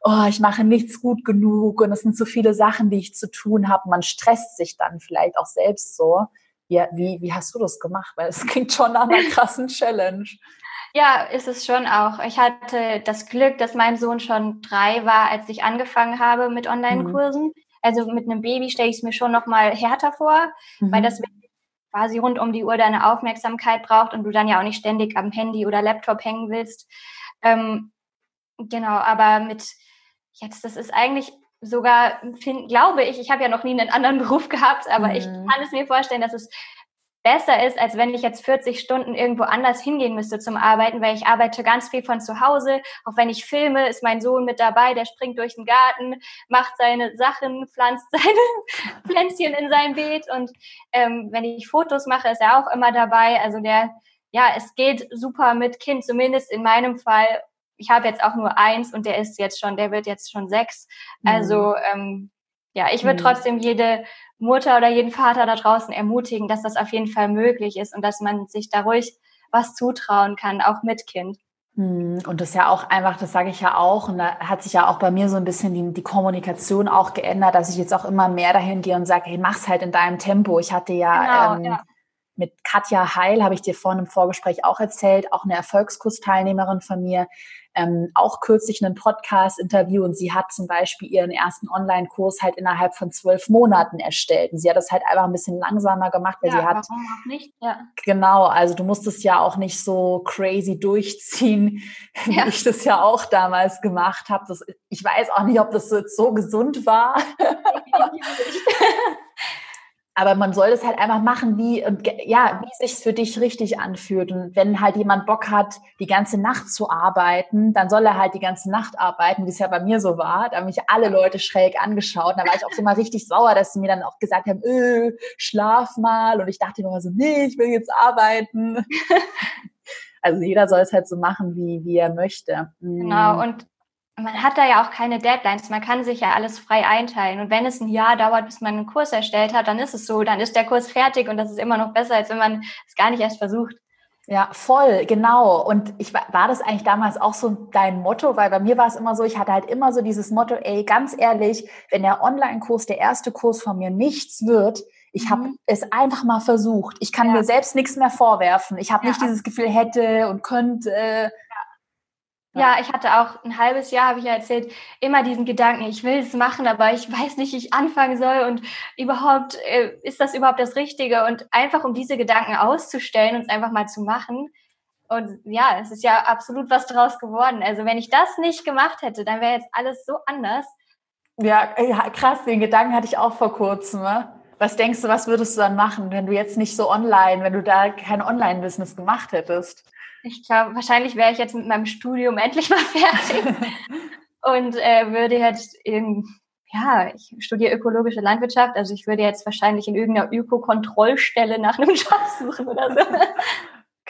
oh, ich mache nichts gut genug und es sind so viele Sachen, die ich zu tun habe. Man stresst sich dann vielleicht auch selbst so. Wie, wie, wie hast du das gemacht? Weil es klingt schon nach einer krassen Challenge.
Ja, ist es schon auch. Ich hatte das Glück, dass mein Sohn schon drei war, als ich angefangen habe mit Online-Kursen. Mhm. Also mit einem Baby stelle ich es mir schon noch mal härter vor, mhm. weil das quasi rund um die Uhr deine Aufmerksamkeit braucht und du dann ja auch nicht ständig am Handy oder Laptop hängen willst. Ähm, genau, aber mit Jetzt, das ist eigentlich sogar, find, glaube ich, ich habe ja noch nie einen anderen Beruf gehabt, aber mhm. ich kann es mir vorstellen, dass es besser ist, als wenn ich jetzt 40 Stunden irgendwo anders hingehen müsste zum Arbeiten, weil ich arbeite ganz viel von zu Hause. Auch wenn ich filme, ist mein Sohn mit dabei, der springt durch den Garten, macht seine Sachen, pflanzt seine Pflänzchen in sein Beet und ähm, wenn ich Fotos mache, ist er auch immer dabei. Also der, ja, es geht super mit Kind, zumindest in meinem Fall ich habe jetzt auch nur eins und der ist jetzt schon, der wird jetzt schon sechs. Also mhm. ähm, ja, ich würde mhm. trotzdem jede Mutter oder jeden Vater da draußen ermutigen, dass das auf jeden Fall möglich ist und dass man sich da ruhig was zutrauen kann, auch mit Kind.
Mhm. Und das ist ja auch einfach, das sage ich ja auch, und da hat sich ja auch bei mir so ein bisschen die, die Kommunikation auch geändert, dass ich jetzt auch immer mehr dahin gehe und sage, hey, mach's halt in deinem Tempo. Ich hatte ja, genau, ähm, ja mit Katja Heil, habe ich dir vorhin im Vorgespräch auch erzählt, auch eine Erfolgskursteilnehmerin von mir, ähm, auch kürzlich ein Podcast-Interview und sie hat zum Beispiel ihren ersten Online-Kurs halt innerhalb von zwölf Monaten erstellt. Und sie hat das halt einfach ein bisschen langsamer gemacht, weil
ja,
sie hat.
Warum auch nicht? Ja.
Genau, also du musstest ja auch nicht so crazy durchziehen, wie ja. ich das ja auch damals gemacht habe. Ich weiß auch nicht, ob das so, so gesund war. Aber man soll das halt einfach machen, wie, und, ja, wie sich's für dich richtig anfühlt. Und wenn halt jemand Bock hat, die ganze Nacht zu arbeiten, dann soll er halt die ganze Nacht arbeiten, wie es ja bei mir so war. Da haben mich alle Leute schräg angeschaut. Da war ich auch so mal richtig sauer, dass sie mir dann auch gesagt haben, öh, schlaf mal. Und ich dachte immer so, nee, ich will jetzt arbeiten. also jeder soll es halt so machen, wie, wie er möchte.
Genau. Mm. Und man hat da ja auch keine Deadlines, man kann sich ja alles frei einteilen. Und wenn es ein Jahr dauert, bis man einen Kurs erstellt hat, dann ist es so, dann ist der Kurs fertig und das ist immer noch besser, als wenn man es gar nicht erst versucht.
Ja, voll, genau. Und ich war das eigentlich damals auch so dein Motto, weil bei mir war es immer so, ich hatte halt immer so dieses Motto, ey, ganz ehrlich, wenn der Online-Kurs, der erste Kurs von mir nichts wird, ich habe mhm. es einfach mal versucht. Ich kann ja. mir selbst nichts mehr vorwerfen. Ich habe ja. nicht dieses Gefühl hätte und könnte.
Ja, ich hatte auch ein halbes Jahr, habe ich ja erzählt, immer diesen Gedanken, ich will es machen, aber ich weiß nicht, wie ich anfangen soll und überhaupt, äh, ist das überhaupt das Richtige? Und einfach um diese Gedanken auszustellen und es einfach mal zu machen. Und ja, es ist ja absolut was draus geworden. Also wenn ich das nicht gemacht hätte, dann wäre jetzt alles so anders.
Ja, ja, krass, den Gedanken hatte ich auch vor kurzem. Ne? Was denkst du, was würdest du dann machen, wenn du jetzt nicht so online, wenn du da kein Online-Business gemacht hättest?
Ich glaube, wahrscheinlich wäre ich jetzt mit meinem Studium endlich mal fertig und äh, würde jetzt in, ja, ich studiere ökologische Landwirtschaft, also ich würde jetzt wahrscheinlich in irgendeiner Ökokontrollstelle nach einem Job suchen oder so.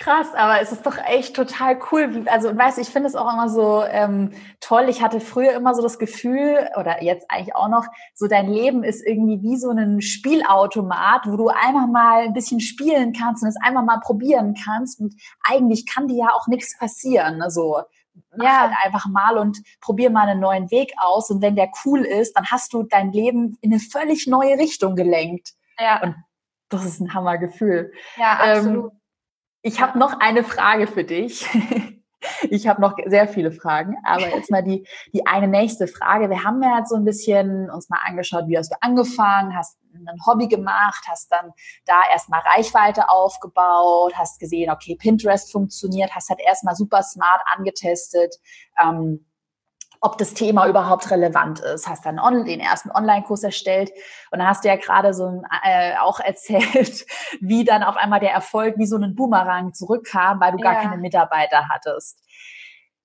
Krass, aber es ist doch echt total cool. Also, weißt ich finde es auch immer so ähm, toll. Ich hatte früher immer so das Gefühl, oder jetzt eigentlich auch noch, so dein Leben ist irgendwie wie so ein Spielautomat, wo du einfach mal ein bisschen spielen kannst und es einmal mal probieren kannst. Und eigentlich kann dir ja auch nichts passieren. Also, mach ja. halt einfach mal und probier mal einen neuen Weg aus. Und wenn der cool ist, dann hast du dein Leben in eine völlig neue Richtung gelenkt. Ja. Und das ist ein Hammergefühl.
Ja, absolut. Ähm,
ich habe noch eine Frage für dich. Ich habe noch sehr viele Fragen, aber jetzt mal die, die eine nächste Frage. Wir haben ja jetzt so ein bisschen uns mal angeschaut, wie hast du angefangen, hast ein Hobby gemacht, hast dann da erstmal Reichweite aufgebaut, hast gesehen, okay, Pinterest funktioniert, hast halt erstmal super smart angetestet. Ähm, ob das Thema überhaupt relevant ist. Hast dann on, den ersten Online-Kurs erstellt und dann hast du ja gerade so äh, auch erzählt, wie dann auf einmal der Erfolg wie so ein Boomerang zurückkam, weil du gar keine Mitarbeiter hattest.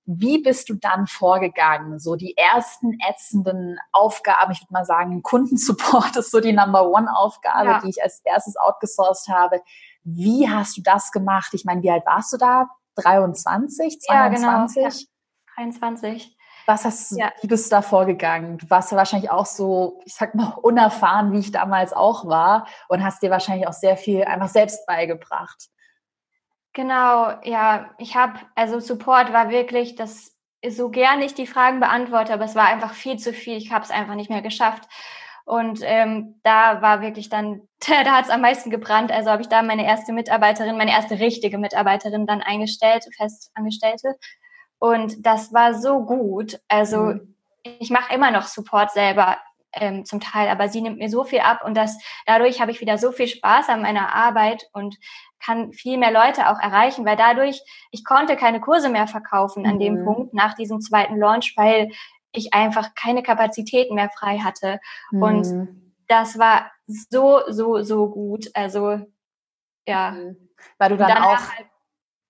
Wie bist du dann vorgegangen? So die ersten ätzenden Aufgaben, ich würde mal sagen, Kundensupport ist so die Number One Aufgabe, ja. die ich als erstes outgesourced habe. Wie hast du das gemacht? Ich meine, wie alt warst du da? 23, 22? Ja, genau. Ja.
23.
Was hast du, ja. wie bist du da vorgegangen? Du warst ja wahrscheinlich auch so, ich sag mal, unerfahren, wie ich damals auch war und hast dir wahrscheinlich auch sehr viel einfach selbst beigebracht.
Genau, ja, ich habe, also Support war wirklich, das ist so gern ich die Fragen beantworte, aber es war einfach viel zu viel. Ich habe es einfach nicht mehr geschafft. Und ähm, da war wirklich dann, da hat es am meisten gebrannt. Also habe ich da meine erste Mitarbeiterin, meine erste richtige Mitarbeiterin dann eingestellt, Festangestellte. Und das war so gut. Also mhm. ich mache immer noch Support selber ähm, zum Teil, aber sie nimmt mir so viel ab und das dadurch habe ich wieder so viel Spaß an meiner Arbeit und kann viel mehr Leute auch erreichen, weil dadurch ich konnte keine Kurse mehr verkaufen an mhm. dem Punkt nach diesem zweiten Launch, weil ich einfach keine Kapazitäten mehr frei hatte mhm. und das war so so so gut. Also ja,
mhm. weil du dann auch halt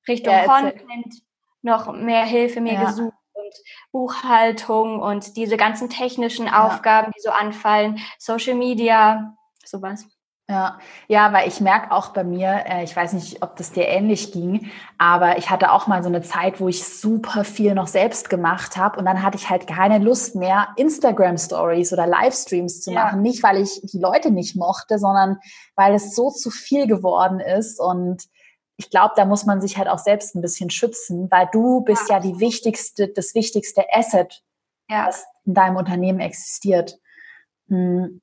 Richtung ja, Content noch mehr Hilfe mir ja. gesucht und Buchhaltung und diese ganzen technischen Aufgaben, ja. die so anfallen, Social Media, sowas.
Ja, ja, weil ich merke auch bei mir, äh, ich weiß nicht, ob das dir ähnlich ging, aber ich hatte auch mal so eine Zeit, wo ich super viel noch selbst gemacht habe und dann hatte ich halt keine Lust mehr, Instagram Stories oder Livestreams zu machen. Nicht, weil ich die Leute nicht mochte, sondern weil es so zu viel geworden ist und ich glaube, da muss man sich halt auch selbst ein bisschen schützen, weil du bist ja, ja die wichtigste, das wichtigste Asset, ja. das in deinem Unternehmen existiert. Hm.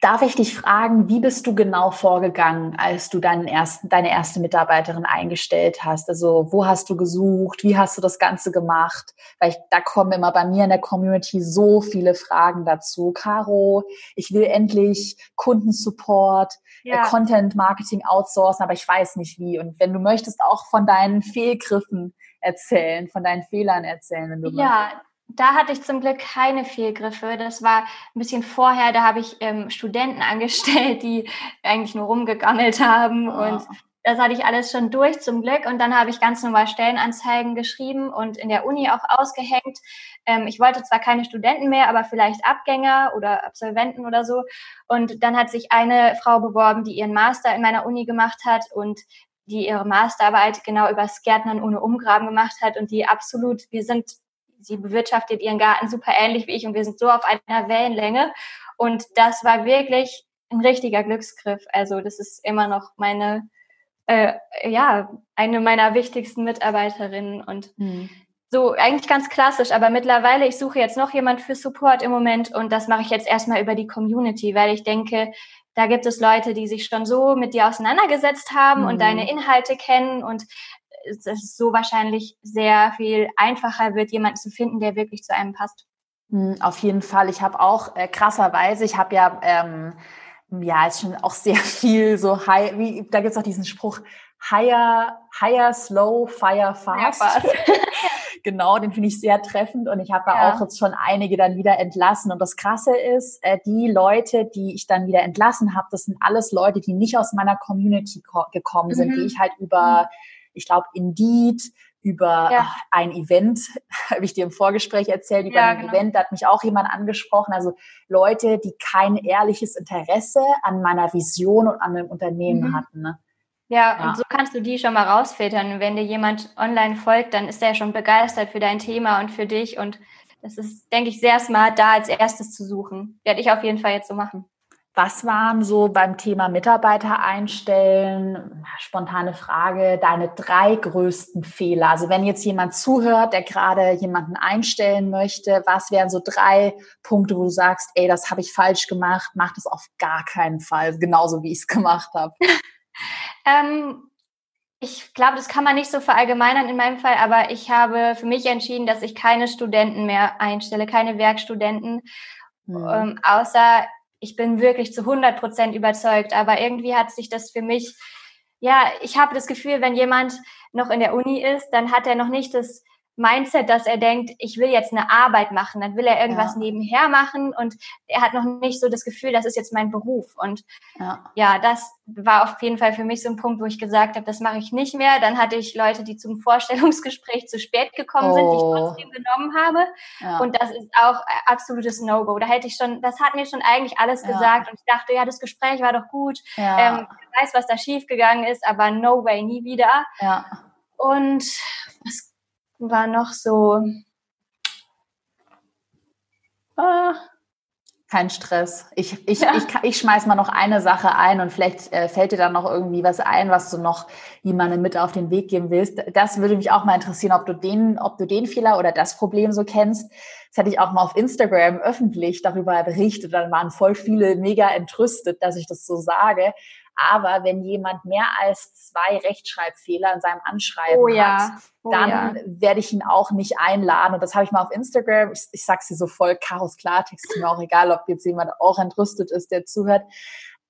Darf ich dich fragen, wie bist du genau vorgegangen, als du deinen ersten, deine erste Mitarbeiterin eingestellt hast? Also wo hast du gesucht? Wie hast du das Ganze gemacht? Weil ich, da kommen immer bei mir in der Community so viele Fragen dazu. Caro, ich will endlich Kundensupport, äh, ja. Content Marketing outsourcen, aber ich weiß nicht wie. Und wenn du möchtest, auch von deinen Fehlgriffen erzählen, von deinen Fehlern erzählen, wenn du
ja.
möchtest
da hatte ich zum Glück keine Fehlgriffe. Das war ein bisschen vorher, da habe ich ähm, Studenten angestellt, die eigentlich nur rumgegammelt haben oh. und das hatte ich alles schon durch zum Glück und dann habe ich ganz normal Stellenanzeigen geschrieben und in der Uni auch ausgehängt. Ähm, ich wollte zwar keine Studenten mehr, aber vielleicht Abgänger oder Absolventen oder so. Und dann hat sich eine Frau beworben, die ihren Master in meiner Uni gemacht hat und die ihre Masterarbeit genau über Gärtnern ohne Umgraben gemacht hat und die absolut, wir sind sie bewirtschaftet ihren Garten super ähnlich wie ich und wir sind so auf einer Wellenlänge. Und das war wirklich ein richtiger Glücksgriff. Also das ist immer noch meine, äh, ja, eine meiner wichtigsten Mitarbeiterinnen und mhm. so eigentlich ganz klassisch. Aber mittlerweile, ich suche jetzt noch jemand für Support im Moment und das mache ich jetzt erstmal über die Community, weil ich denke, da gibt es Leute, die sich schon so mit dir auseinandergesetzt haben mhm. und deine Inhalte kennen und es so wahrscheinlich sehr viel einfacher wird, jemanden zu finden, der wirklich zu einem passt.
Hm, auf jeden Fall. Ich habe auch äh, krasserweise, ich habe ja, ähm, ja, ist schon auch sehr viel so high, wie, da gibt es auch diesen Spruch, higher, higher, slow, fire, fast. fast. genau, den finde ich sehr treffend und ich habe ja. auch jetzt schon einige dann wieder entlassen. Und das Krasse ist, äh, die Leute, die ich dann wieder entlassen habe, das sind alles Leute, die nicht aus meiner Community gekommen sind, mhm. die ich halt über mhm ich glaube, Indeed, über ja. ein Event, habe ich dir im Vorgespräch erzählt, über ja, ein genau. Event, da hat mich auch jemand angesprochen. Also Leute, die kein ehrliches Interesse an meiner Vision und an dem Unternehmen mhm. hatten. Ne?
Ja, ja, und so kannst du die schon mal rausfiltern. Wenn dir jemand online folgt, dann ist der schon begeistert für dein Thema und für dich. Und das ist, denke ich, sehr smart, da als erstes zu suchen. Werde ich auf jeden Fall jetzt so machen.
Was waren so beim Thema Mitarbeiter einstellen, spontane Frage, deine drei größten Fehler? Also wenn jetzt jemand zuhört, der gerade jemanden einstellen möchte, was wären so drei Punkte, wo du sagst, ey, das habe ich falsch gemacht, mach das auf gar keinen Fall, genauso wie ich es gemacht habe?
ähm, ich glaube, das kann man nicht so verallgemeinern in meinem Fall, aber ich habe für mich entschieden, dass ich keine Studenten mehr einstelle, keine Werkstudenten, hm. ähm, außer ich bin wirklich zu 100 Prozent überzeugt, aber irgendwie hat sich das für mich, ja, ich habe das Gefühl, wenn jemand noch in der Uni ist, dann hat er noch nicht das Mindset, dass er denkt, ich will jetzt eine Arbeit machen, dann will er irgendwas ja. nebenher machen und er hat noch nicht so das Gefühl, das ist jetzt mein Beruf. Und ja. ja, das war auf jeden Fall für mich so ein Punkt, wo ich gesagt habe, das mache ich nicht mehr. Dann hatte ich Leute, die zum Vorstellungsgespräch zu spät gekommen oh. sind, die ich oh. trotzdem genommen habe. Ja. Und das ist auch absolutes No-Go. Da hätte ich schon, das hat mir schon eigentlich alles gesagt und ich dachte, ja, das Gespräch war doch gut. Ähm, ich weiß, was da schiefgegangen ist, aber no way, nie wieder. Ja. Und was war noch so.
Ah, kein Stress. Ich, ich, ja. ich, ich schmeiß mal noch eine Sache ein und vielleicht äh, fällt dir dann noch irgendwie was ein, was du noch jemandem mit auf den Weg geben willst. Das würde mich auch mal interessieren, ob du den, ob du den Fehler oder das Problem so kennst. Das hatte ich auch mal auf Instagram öffentlich darüber berichtet. Dann waren voll viele mega entrüstet, dass ich das so sage. Aber wenn jemand mehr als zwei Rechtschreibfehler in seinem Anschreiben oh, ja. hat, oh, dann ja. werde ich ihn auch nicht einladen. Und das habe ich mal auf Instagram, ich, ich sage sie so voll Chaos Klartext, ist mir auch egal, ob jetzt jemand auch entrüstet ist, der zuhört.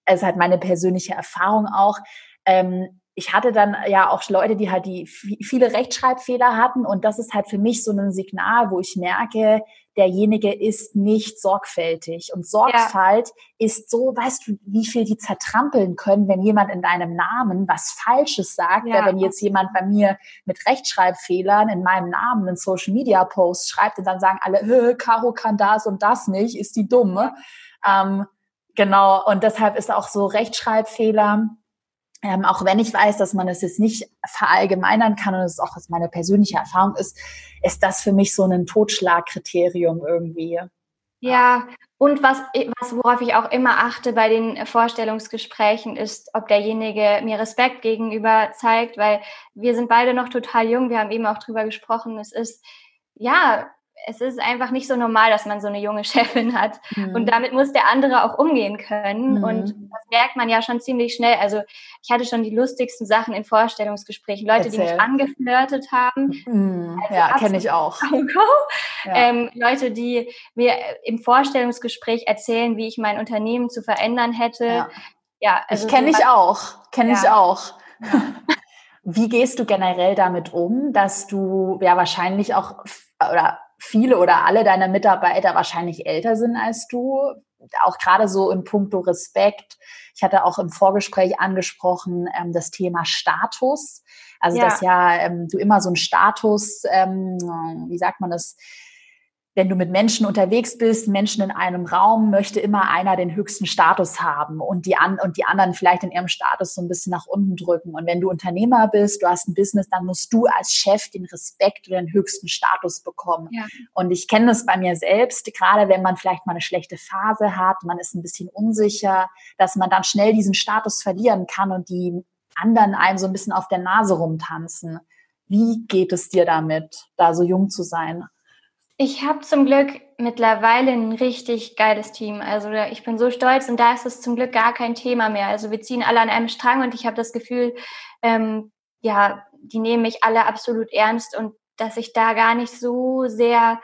Es ist halt meine persönliche Erfahrung auch. Ähm, ich hatte dann ja auch Leute, die halt die viele Rechtschreibfehler hatten und das ist halt für mich so ein Signal, wo ich merke, derjenige ist nicht sorgfältig. Und Sorgfalt ja. ist so, weißt du, wie viel die zertrampeln können, wenn jemand in deinem Namen was Falsches sagt. Ja. wenn jetzt jemand bei mir mit Rechtschreibfehlern in meinem Namen einen Social Media Post schreibt und dann sagen alle, Caro kann das und das nicht, ist die dumme. Ähm, genau. Und deshalb ist auch so Rechtschreibfehler ähm, auch wenn ich weiß, dass man es jetzt nicht verallgemeinern kann und es auch aus meiner persönliche Erfahrung ist, ist das für mich so ein Totschlagkriterium irgendwie.
Ja, und was, was, worauf ich auch immer achte bei den Vorstellungsgesprächen ist, ob derjenige mir Respekt gegenüber zeigt, weil wir sind beide noch total jung, wir haben eben auch drüber gesprochen, es ist, ja, es ist einfach nicht so normal, dass man so eine junge Chefin hat. Mhm. Und damit muss der andere auch umgehen können. Mhm. Und das merkt man ja schon ziemlich schnell. Also ich hatte schon die lustigsten Sachen in Vorstellungsgesprächen. Leute, Erzähl. die mich angeflirtet haben.
Mhm. Also ja, kenne ich auch.
Ja. Ähm, Leute, die mir im Vorstellungsgespräch erzählen, wie ich mein Unternehmen zu verändern hätte. Ja,
ja also ich kenne so ich auch. Kenne ja. ich auch. Wie gehst du generell damit um, dass du ja wahrscheinlich auch oder viele oder alle deiner Mitarbeiter wahrscheinlich älter sind als du, auch gerade so in puncto Respekt. Ich hatte auch im Vorgespräch angesprochen ähm, das Thema Status. Also ja. dass ja ähm, du immer so einen Status, ähm, wie sagt man das, wenn du mit Menschen unterwegs bist, Menschen in einem Raum, möchte immer einer den höchsten Status haben und die, an, und die anderen vielleicht in ihrem Status so ein bisschen nach unten drücken. Und wenn du Unternehmer bist, du hast ein Business, dann musst du als Chef den Respekt oder den höchsten Status bekommen. Ja. Und ich kenne das bei mir selbst, gerade wenn man vielleicht mal eine schlechte Phase hat, man ist ein bisschen unsicher, dass man dann schnell diesen Status verlieren kann und die anderen einem so ein bisschen auf der Nase rumtanzen. Wie geht es dir damit, da so jung zu sein?
Ich habe zum Glück mittlerweile ein richtig geiles Team. Also ich bin so stolz und da ist es zum Glück gar kein Thema mehr. Also wir ziehen alle an einem Strang und ich habe das Gefühl, ähm, ja, die nehmen mich alle absolut ernst und dass ich da gar nicht so sehr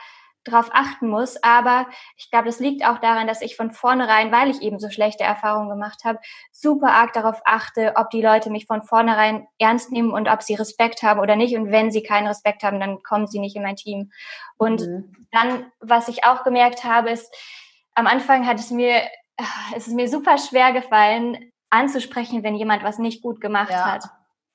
drauf achten muss. Aber ich glaube, das liegt auch daran, dass ich von vornherein, weil ich eben so schlechte Erfahrungen gemacht habe, super arg darauf achte, ob die Leute mich von vornherein ernst nehmen und ob sie Respekt haben oder nicht. Und wenn sie keinen Respekt haben, dann kommen sie nicht in mein Team. Und mhm. dann, was ich auch gemerkt habe, ist, am Anfang hat es mir, es ist mir super schwer gefallen, anzusprechen, wenn jemand was nicht gut gemacht ja. hat.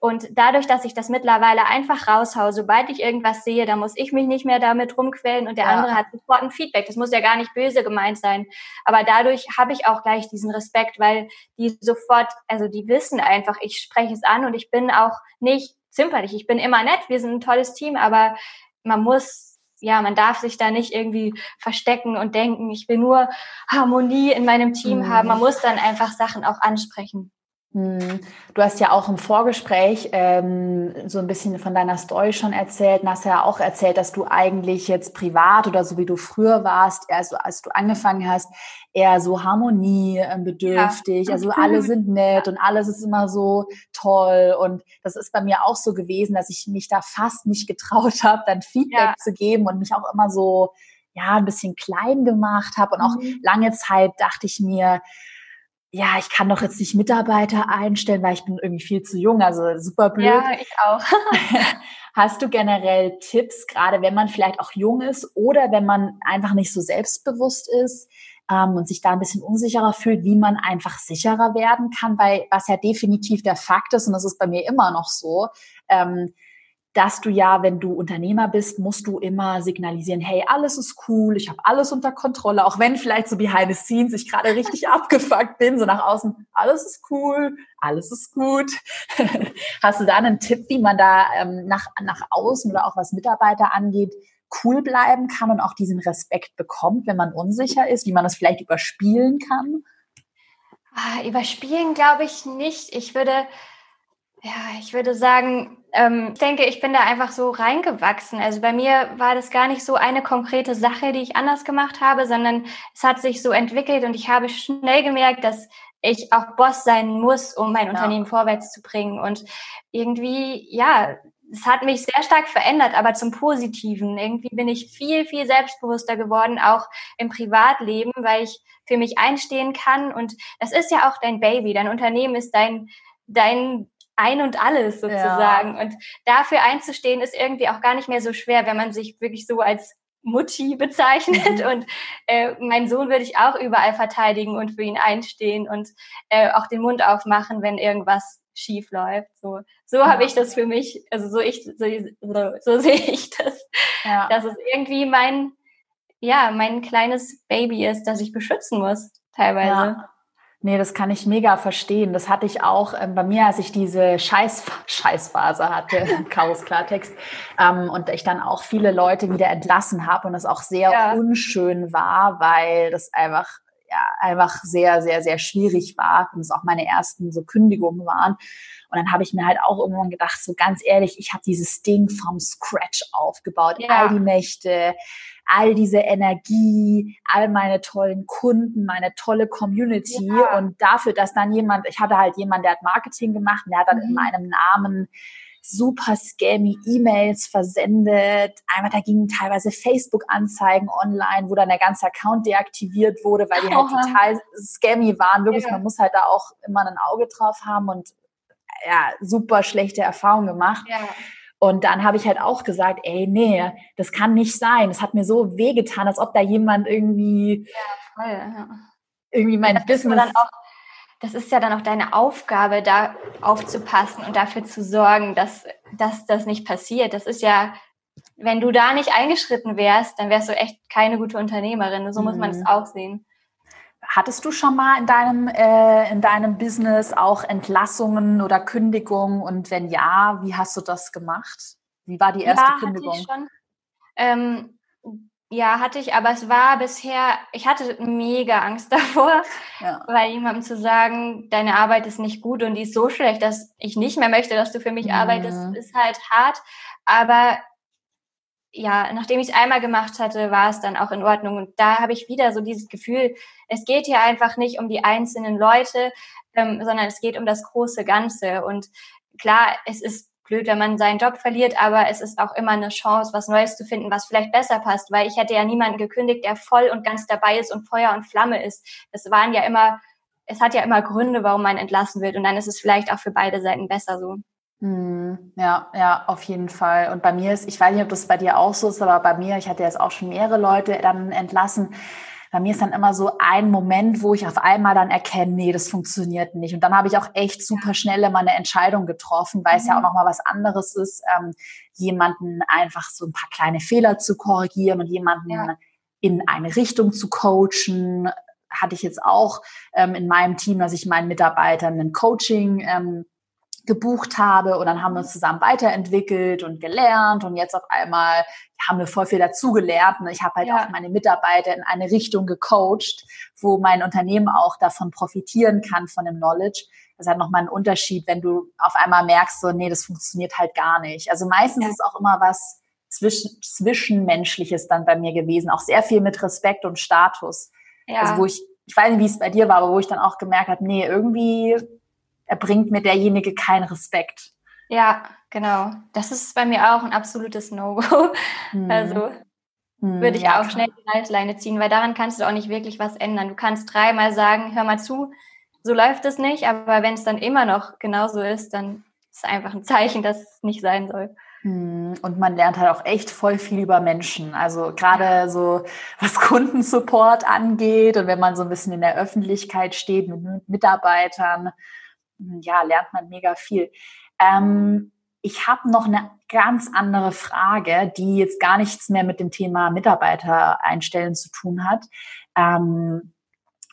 Und dadurch, dass ich das mittlerweile einfach raushaue, sobald ich irgendwas sehe, da muss ich mich nicht mehr damit rumquälen und der ja. andere hat sofort ein Feedback. Das muss ja gar nicht böse gemeint sein. Aber dadurch habe ich auch gleich diesen Respekt, weil die sofort, also die wissen einfach, ich spreche es an und ich bin auch nicht zimperlich. Ich bin immer nett, wir sind ein tolles Team, aber man muss ja, man darf sich da nicht irgendwie verstecken und denken, ich will nur Harmonie in meinem Team mhm. haben. Man muss dann einfach Sachen auch ansprechen.
Hm. Du hast ja auch im Vorgespräch ähm, so ein bisschen von deiner Story schon erzählt und hast ja auch erzählt, dass du eigentlich jetzt privat oder so wie du früher warst, also als du angefangen hast, eher so harmoniebedürftig. Ja. Also alle sind nett und alles ist immer so toll. Und das ist bei mir auch so gewesen, dass ich mich da fast nicht getraut habe, dann Feedback ja. zu geben und mich auch immer so ja ein bisschen klein gemacht habe. Und auch mhm. lange Zeit dachte ich mir, ja, ich kann doch jetzt nicht Mitarbeiter einstellen, weil ich bin irgendwie viel zu jung, also super blöd. Ja,
ich auch.
Hast du generell Tipps, gerade wenn man vielleicht auch jung ist oder wenn man einfach nicht so selbstbewusst ist ähm, und sich da ein bisschen unsicherer fühlt, wie man einfach sicherer werden kann, weil was ja definitiv der Fakt ist, und das ist bei mir immer noch so, ähm, dass du ja, wenn du Unternehmer bist, musst du immer signalisieren, hey, alles ist cool, ich habe alles unter Kontrolle, auch wenn vielleicht so behind the scenes ich gerade richtig abgefuckt bin, so nach außen, alles ist cool, alles ist gut. Hast du da einen Tipp, wie man da ähm, nach, nach außen oder auch was Mitarbeiter angeht, cool bleiben kann und auch diesen Respekt bekommt, wenn man unsicher ist, wie man das vielleicht überspielen kann?
Ah, überspielen glaube ich nicht. Ich würde ja, ich würde sagen, ähm, ich denke, ich bin da einfach so reingewachsen. Also bei mir war das gar nicht so eine konkrete Sache, die ich anders gemacht habe, sondern es hat sich so entwickelt und ich habe schnell gemerkt, dass ich auch Boss sein muss, um mein ja. Unternehmen vorwärts zu bringen. Und irgendwie, ja, es hat mich sehr stark verändert, aber zum Positiven. Irgendwie bin ich viel, viel selbstbewusster geworden, auch im Privatleben, weil ich für mich einstehen kann. Und das ist ja auch dein Baby. Dein Unternehmen ist dein, dein ein und alles sozusagen. Ja. Und dafür einzustehen ist irgendwie auch gar nicht mehr so schwer, wenn man sich wirklich so als Mutti bezeichnet. Mhm. Und äh, mein Sohn würde ich auch überall verteidigen und für ihn einstehen und äh, auch den Mund aufmachen, wenn irgendwas schief läuft. So, so ja. habe ich das für mich, also so ich, so, so, so sehe ich das, ja. dass es irgendwie mein, ja, mein kleines Baby ist, das ich beschützen muss, teilweise. Ja.
Nee, das kann ich mega verstehen. Das hatte ich auch ähm, bei mir, als ich diese Scheiß Scheißphase hatte, Chaos Klartext, ähm, und ich dann auch viele Leute wieder entlassen habe und es auch sehr ja. unschön war, weil das einfach ja einfach sehr sehr sehr schwierig war und es auch meine ersten so Kündigungen waren. Und dann habe ich mir halt auch irgendwann gedacht, so ganz ehrlich, ich habe dieses Ding vom Scratch aufgebaut, ja. all die Nächte, all diese Energie, all meine tollen Kunden, meine tolle Community ja. und dafür, dass dann jemand, ich hatte halt jemand, der hat Marketing gemacht der hat dann mhm. in meinem Namen super scammy E-Mails versendet. Einmal, da gingen teilweise Facebook-Anzeigen online, wo dann der ganze Account deaktiviert wurde, weil die halt Oha. total scammy waren. Wirklich, ja. man muss halt da auch immer ein Auge drauf haben und ja, super schlechte Erfahrungen gemacht. Ja. Und dann habe ich halt auch gesagt, ey, nee, das kann nicht sein. Das hat mir so wehgetan, als ob da jemand irgendwie, ja, voll, ja. irgendwie mein
das
Business.
Dann auch, das ist ja dann auch deine Aufgabe, da aufzupassen und dafür zu sorgen, dass, dass das nicht passiert. Das ist ja, wenn du da nicht eingeschritten wärst, dann wärst du echt keine gute Unternehmerin. So muss man es mhm. auch sehen.
Hattest du schon mal in deinem, äh, in deinem Business auch Entlassungen oder Kündigungen? Und wenn ja, wie hast du das gemacht? Wie war die erste
ja,
Kündigung?
Hatte ich schon. Ähm, ja, hatte ich, aber es war bisher, ich hatte mega Angst davor, ja. weil jemandem zu sagen, deine Arbeit ist nicht gut und die ist so schlecht, dass ich nicht mehr möchte, dass du für mich mhm. arbeitest, ist halt hart. Aber ja, nachdem ich es einmal gemacht hatte, war es dann auch in Ordnung. Und da habe ich wieder so dieses Gefühl, es geht hier einfach nicht um die einzelnen Leute, ähm, sondern es geht um das große Ganze. Und klar, es ist blöd, wenn man seinen Job verliert, aber es ist auch immer eine Chance, was Neues zu finden, was vielleicht besser passt, weil ich hätte ja niemanden gekündigt, der voll und ganz dabei ist und Feuer und Flamme ist. Das waren ja immer, es hat ja immer Gründe, warum man entlassen wird und dann ist es vielleicht auch für beide Seiten besser so.
Hm, ja, ja, auf jeden Fall. Und bei mir ist, ich weiß nicht, ob das bei dir auch so ist, aber bei mir, ich hatte jetzt auch schon mehrere Leute dann entlassen. Bei mir ist dann immer so ein Moment, wo ich auf einmal dann erkenne, nee, das funktioniert nicht. Und dann habe ich auch echt super schnell immer eine Entscheidung getroffen, weil es ja auch mhm. nochmal was anderes ist, ähm, jemanden einfach so ein paar kleine Fehler zu korrigieren und jemanden ja. in eine Richtung zu coachen. Hatte ich jetzt auch ähm, in meinem Team, dass ich meinen Mitarbeitern ein Coaching ähm, gebucht habe und dann haben wir uns zusammen weiterentwickelt und gelernt und jetzt auf einmal haben wir voll viel dazugelernt und ich habe halt ja. auch meine Mitarbeiter in eine Richtung gecoacht, wo mein Unternehmen auch davon profitieren kann von dem Knowledge. Das ist halt nochmal ein Unterschied, wenn du auf einmal merkst, so, nee, das funktioniert halt gar nicht. Also meistens ja. ist auch immer was zwischen, Zwischenmenschliches dann bei mir gewesen, auch sehr viel mit Respekt und Status. Ja. Also wo ich, ich weiß nicht, wie es bei dir war, aber wo ich dann auch gemerkt habe, nee, irgendwie erbringt mir derjenige keinen Respekt.
Ja, genau. Das ist bei mir auch ein absolutes No-Go. Hm. Also hm, würde ich ja, auch schnell die Reißleine ziehen, weil daran kannst du auch nicht wirklich was ändern. Du kannst dreimal sagen, hör mal zu, so läuft es nicht, aber wenn es dann immer noch genauso ist, dann ist es einfach ein Zeichen, dass es nicht sein soll.
Hm, und man lernt halt auch echt voll viel über Menschen. Also gerade so, was Kundensupport angeht und wenn man so ein bisschen in der Öffentlichkeit steht mit Mitarbeitern, ja, lernt man mega viel. Ähm, ich habe noch eine ganz andere Frage, die jetzt gar nichts mehr mit dem Thema Mitarbeiter einstellen zu tun hat. Ähm,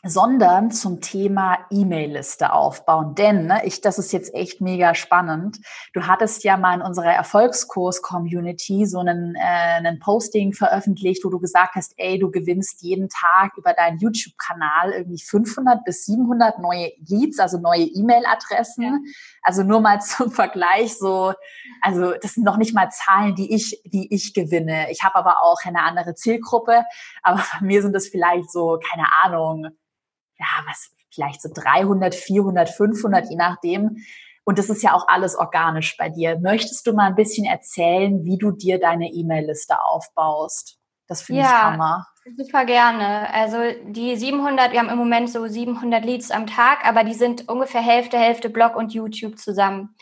sondern zum Thema E-Mail-Liste aufbauen. Denn ne, ich, das ist jetzt echt mega spannend. Du hattest ja mal in unserer Erfolgskurs-Community so einen, äh, einen Posting veröffentlicht, wo du gesagt hast, ey, du gewinnst jeden Tag über deinen YouTube-Kanal irgendwie 500 bis 700 neue Leads, also neue E-Mail-Adressen. Ja. Also nur mal zum Vergleich so, also das sind noch nicht mal Zahlen, die ich, die ich gewinne. Ich habe aber auch eine andere Zielgruppe, aber bei mir sind das vielleicht so, keine Ahnung, ja, was, vielleicht so 300, 400, 500, je nachdem. Und das ist ja auch alles organisch bei dir. Möchtest du mal ein bisschen erzählen, wie du dir deine E-Mail-Liste aufbaust? Das finde ja, ich Hammer.
Super gerne. Also die 700, wir haben im Moment so 700 Leads am Tag, aber die sind ungefähr Hälfte, Hälfte Blog und YouTube zusammen,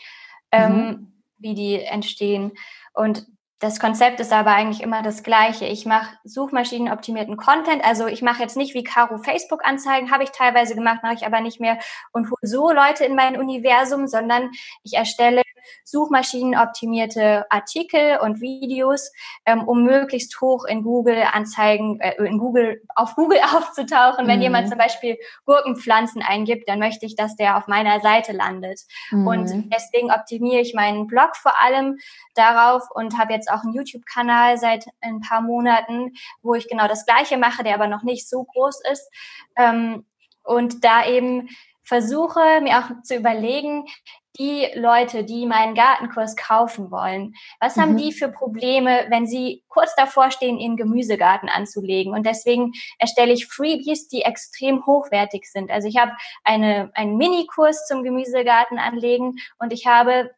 ähm, mhm. ähm, wie die entstehen. Und das Konzept ist aber eigentlich immer das gleiche. Ich mache suchmaschinenoptimierten Content. Also ich mache jetzt nicht wie Caro Facebook-Anzeigen, habe ich teilweise gemacht, mache ich aber nicht mehr und hole so Leute in mein Universum, sondern ich erstelle suchmaschinenoptimierte Artikel und Videos, ähm, um möglichst hoch in Google Anzeigen, äh, in Google, auf Google aufzutauchen. Mhm. Wenn jemand zum Beispiel Gurkenpflanzen eingibt, dann möchte ich, dass der auf meiner Seite landet. Mhm. Und deswegen optimiere ich meinen Blog vor allem darauf und habe jetzt auch einen YouTube-Kanal seit ein paar Monaten, wo ich genau das Gleiche mache, der aber noch nicht so groß ist. Ähm, und da eben versuche mir auch zu überlegen, die Leute, die meinen Gartenkurs kaufen wollen, was mhm. haben die für Probleme, wenn sie kurz davor stehen, ihren Gemüsegarten anzulegen? Und deswegen erstelle ich Freebies, die extrem hochwertig sind. Also ich habe eine, einen Minikurs zum Gemüsegarten anlegen und ich habe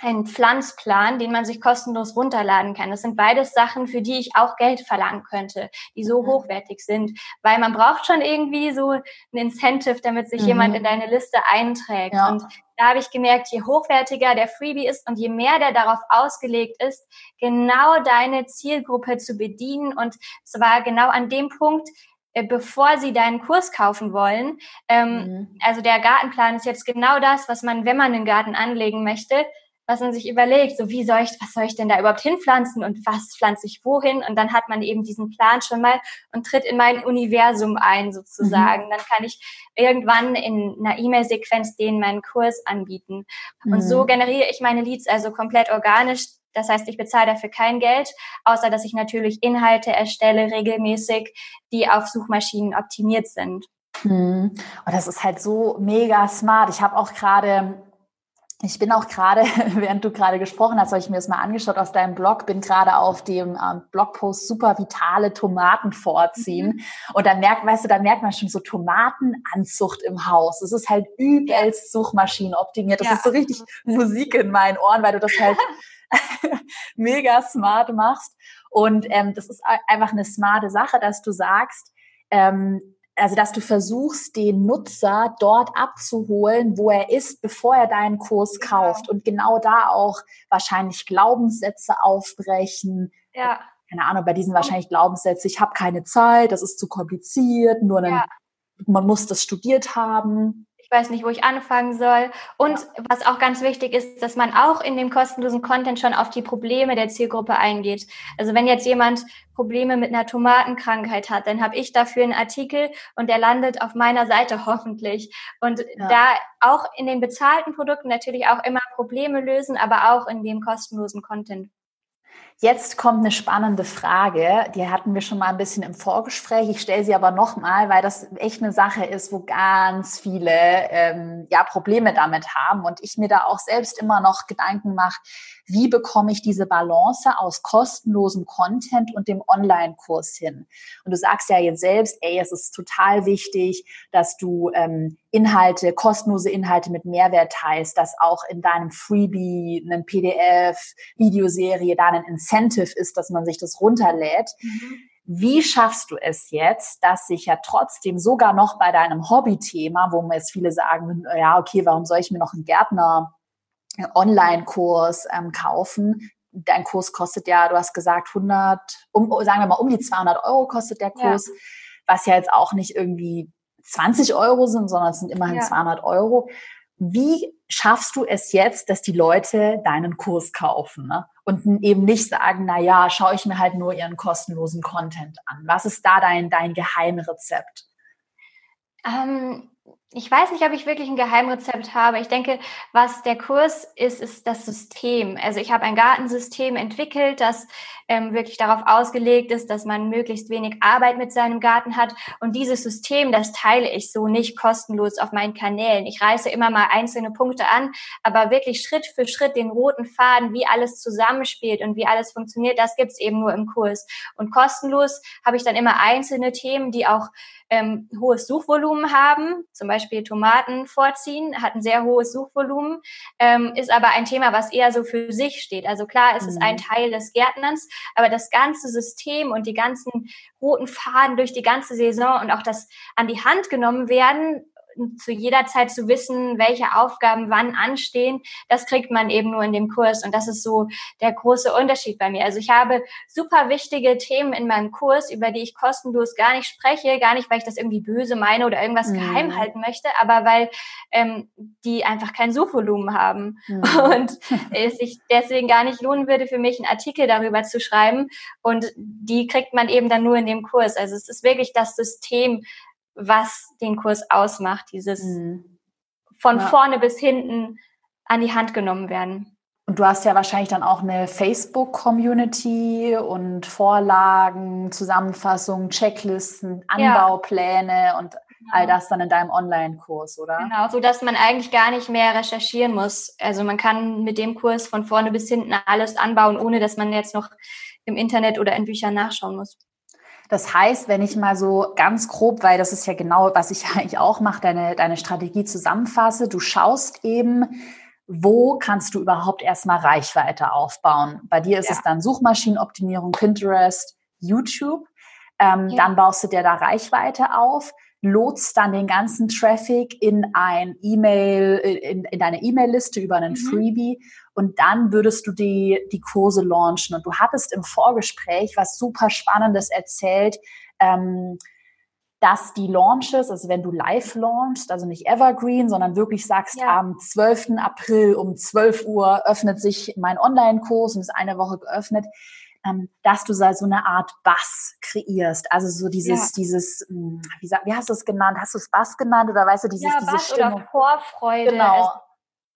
einen Pflanzplan, den man sich kostenlos runterladen kann. Das sind beides Sachen, für die ich auch Geld verlangen könnte, die so mhm. hochwertig sind, weil man braucht schon irgendwie so ein Incentive, damit sich mhm. jemand in deine Liste einträgt. Ja. Und da habe ich gemerkt, je hochwertiger der Freebie ist und je mehr der darauf ausgelegt ist, genau deine Zielgruppe zu bedienen und zwar genau an dem Punkt, äh, bevor sie deinen Kurs kaufen wollen. Ähm, mhm. Also der Gartenplan ist jetzt genau das, was man, wenn man einen Garten anlegen möchte, was man sich überlegt, so wie soll ich, was soll ich denn da überhaupt hinpflanzen und was pflanze ich wohin? Und dann hat man eben diesen Plan schon mal und tritt in mein Universum ein sozusagen. Mhm. Dann kann ich irgendwann in einer E-Mail-Sequenz denen meinen Kurs anbieten. Mhm. Und so mhm. generiere ich meine Leads also komplett organisch. Das heißt, ich bezahle dafür kein Geld, außer dass ich natürlich Inhalte erstelle regelmäßig, die auf Suchmaschinen optimiert sind.
Mhm. Und das ist halt so mega smart. Ich habe auch gerade ich bin auch gerade, während du gerade gesprochen hast, habe ich mir das mal angeschaut aus deinem Blog, bin gerade auf dem ähm, Blogpost super vitale Tomaten vorziehen. Mhm. Und da merkt, weißt du, da merkt man schon so Tomatenanzucht im Haus. Es ist halt übelst Suchmaschinen optimiert. Das ja. ist so richtig Musik in meinen Ohren, weil du das halt mega smart machst. Und ähm, das ist einfach eine smarte Sache, dass du sagst, ähm, also dass du versuchst, den Nutzer dort abzuholen, wo er ist, bevor er deinen Kurs genau. kauft. Und genau da auch wahrscheinlich Glaubenssätze aufbrechen. Ja. Keine Ahnung, bei diesen wahrscheinlich Glaubenssätze, ich habe keine Zeit, das ist zu kompliziert, nur einen, ja. man muss das studiert haben
ich weiß nicht, wo ich anfangen soll. Und ja. was auch ganz wichtig ist, dass man auch in dem kostenlosen Content schon auf die Probleme der Zielgruppe eingeht. Also wenn jetzt jemand Probleme mit einer Tomatenkrankheit hat, dann habe ich dafür einen Artikel und der landet auf meiner Seite hoffentlich. Und ja. da auch in den bezahlten Produkten natürlich auch immer Probleme lösen, aber auch in dem kostenlosen Content.
Jetzt kommt eine spannende Frage, die hatten wir schon mal ein bisschen im Vorgespräch. Ich stelle sie aber nochmal, weil das echt eine Sache ist, wo ganz viele ähm, ja, Probleme damit haben und ich mir da auch selbst immer noch Gedanken mache, wie bekomme ich diese Balance aus kostenlosem Content und dem Online-Kurs hin? Und du sagst ja jetzt selbst, ey, es ist total wichtig, dass du ähm, Inhalte, kostenlose Inhalte mit Mehrwert teilst, dass auch in deinem Freebie, einem PDF, Videoserie da ein Incentive ist, dass man sich das runterlädt. Mhm. Wie schaffst du es jetzt, dass sich ja trotzdem sogar noch bei deinem Hobbythema, wo mir jetzt viele sagen, ja, okay, warum soll ich mir noch einen Gärtner Online-Kurs ähm, kaufen. Dein Kurs kostet ja, du hast gesagt, 100, um, sagen wir mal, um die 200 Euro kostet der Kurs, ja. was ja jetzt auch nicht irgendwie 20 Euro sind, sondern es sind immerhin ja. 200 Euro. Wie schaffst du es jetzt, dass die Leute deinen Kurs kaufen ne? und eben nicht sagen, na ja, schaue ich mir halt nur ihren kostenlosen Content an? Was ist da dein dein Geheimrezept?
Ähm, ich weiß nicht, ob ich wirklich ein Geheimrezept habe. Ich denke, was der Kurs ist, ist das System. Also ich habe ein Gartensystem entwickelt, das ähm, wirklich darauf ausgelegt ist, dass man möglichst wenig Arbeit mit seinem Garten hat. Und dieses System, das teile ich so nicht kostenlos auf meinen Kanälen. Ich reiße immer mal einzelne Punkte an, aber wirklich Schritt für Schritt den roten Faden, wie alles zusammenspielt und wie alles funktioniert, das gibt's eben nur im Kurs. Und kostenlos habe ich dann immer einzelne Themen, die auch ähm, hohes Suchvolumen haben, zum Beispiel Tomaten vorziehen, hat ein sehr hohes Suchvolumen, ähm, ist aber ein Thema, was eher so für sich steht. Also klar, es mhm. ist ein mhm. Teil des Gärtnerns, aber das ganze System und die ganzen roten Faden durch die ganze Saison und auch das an die Hand genommen werden, zu jeder Zeit zu wissen, welche Aufgaben wann anstehen, das kriegt man eben nur in dem Kurs. Und das ist so der große Unterschied bei mir. Also ich habe super wichtige Themen in meinem Kurs, über die ich kostenlos gar nicht spreche, gar nicht, weil ich das irgendwie böse meine oder irgendwas mhm. geheim halten möchte, aber weil ähm, die einfach kein Suchvolumen haben mhm. und es sich deswegen gar nicht lohnen würde, für mich einen Artikel darüber zu schreiben. Und die kriegt man eben dann nur in dem Kurs. Also es ist wirklich das System, was den Kurs ausmacht, dieses mhm. von ja. vorne bis hinten an die Hand genommen werden.
Und du hast ja wahrscheinlich dann auch eine Facebook-Community und Vorlagen, Zusammenfassungen, Checklisten, Anbaupläne ja. und all das dann in deinem Online-Kurs, oder?
Genau, so dass man eigentlich gar nicht mehr recherchieren muss. Also man kann mit dem Kurs von vorne bis hinten alles anbauen, ohne dass man jetzt noch im Internet oder in Büchern nachschauen muss.
Das heißt, wenn ich mal so ganz grob, weil das ist ja genau, was ich eigentlich auch mache, deine, deine Strategie zusammenfasse, du schaust eben, wo kannst du überhaupt erstmal Reichweite aufbauen? Bei dir ist ja. es dann Suchmaschinenoptimierung, Pinterest, YouTube. Ähm, ja. Dann baust du dir da Reichweite auf, lotst dann den ganzen Traffic in ein E-Mail, in, in deine E-Mail-Liste über einen mhm. Freebie und dann würdest du die, die Kurse launchen. Und du hattest im Vorgespräch was super Spannendes erzählt, ähm, dass die Launches, also wenn du live launchst, also nicht evergreen, sondern wirklich sagst, ja. am 12. April um 12 Uhr öffnet sich mein Online-Kurs und ist eine Woche geöffnet, dass du so eine Art Bass kreierst. Also so dieses, ja. dieses, hm, wie, wie hast du es genannt? Hast du es Bass genannt oder weißt du, dieses,
ja,
diese
Bass
Stimmung?
Oder Vorfreude.
Genau. Also,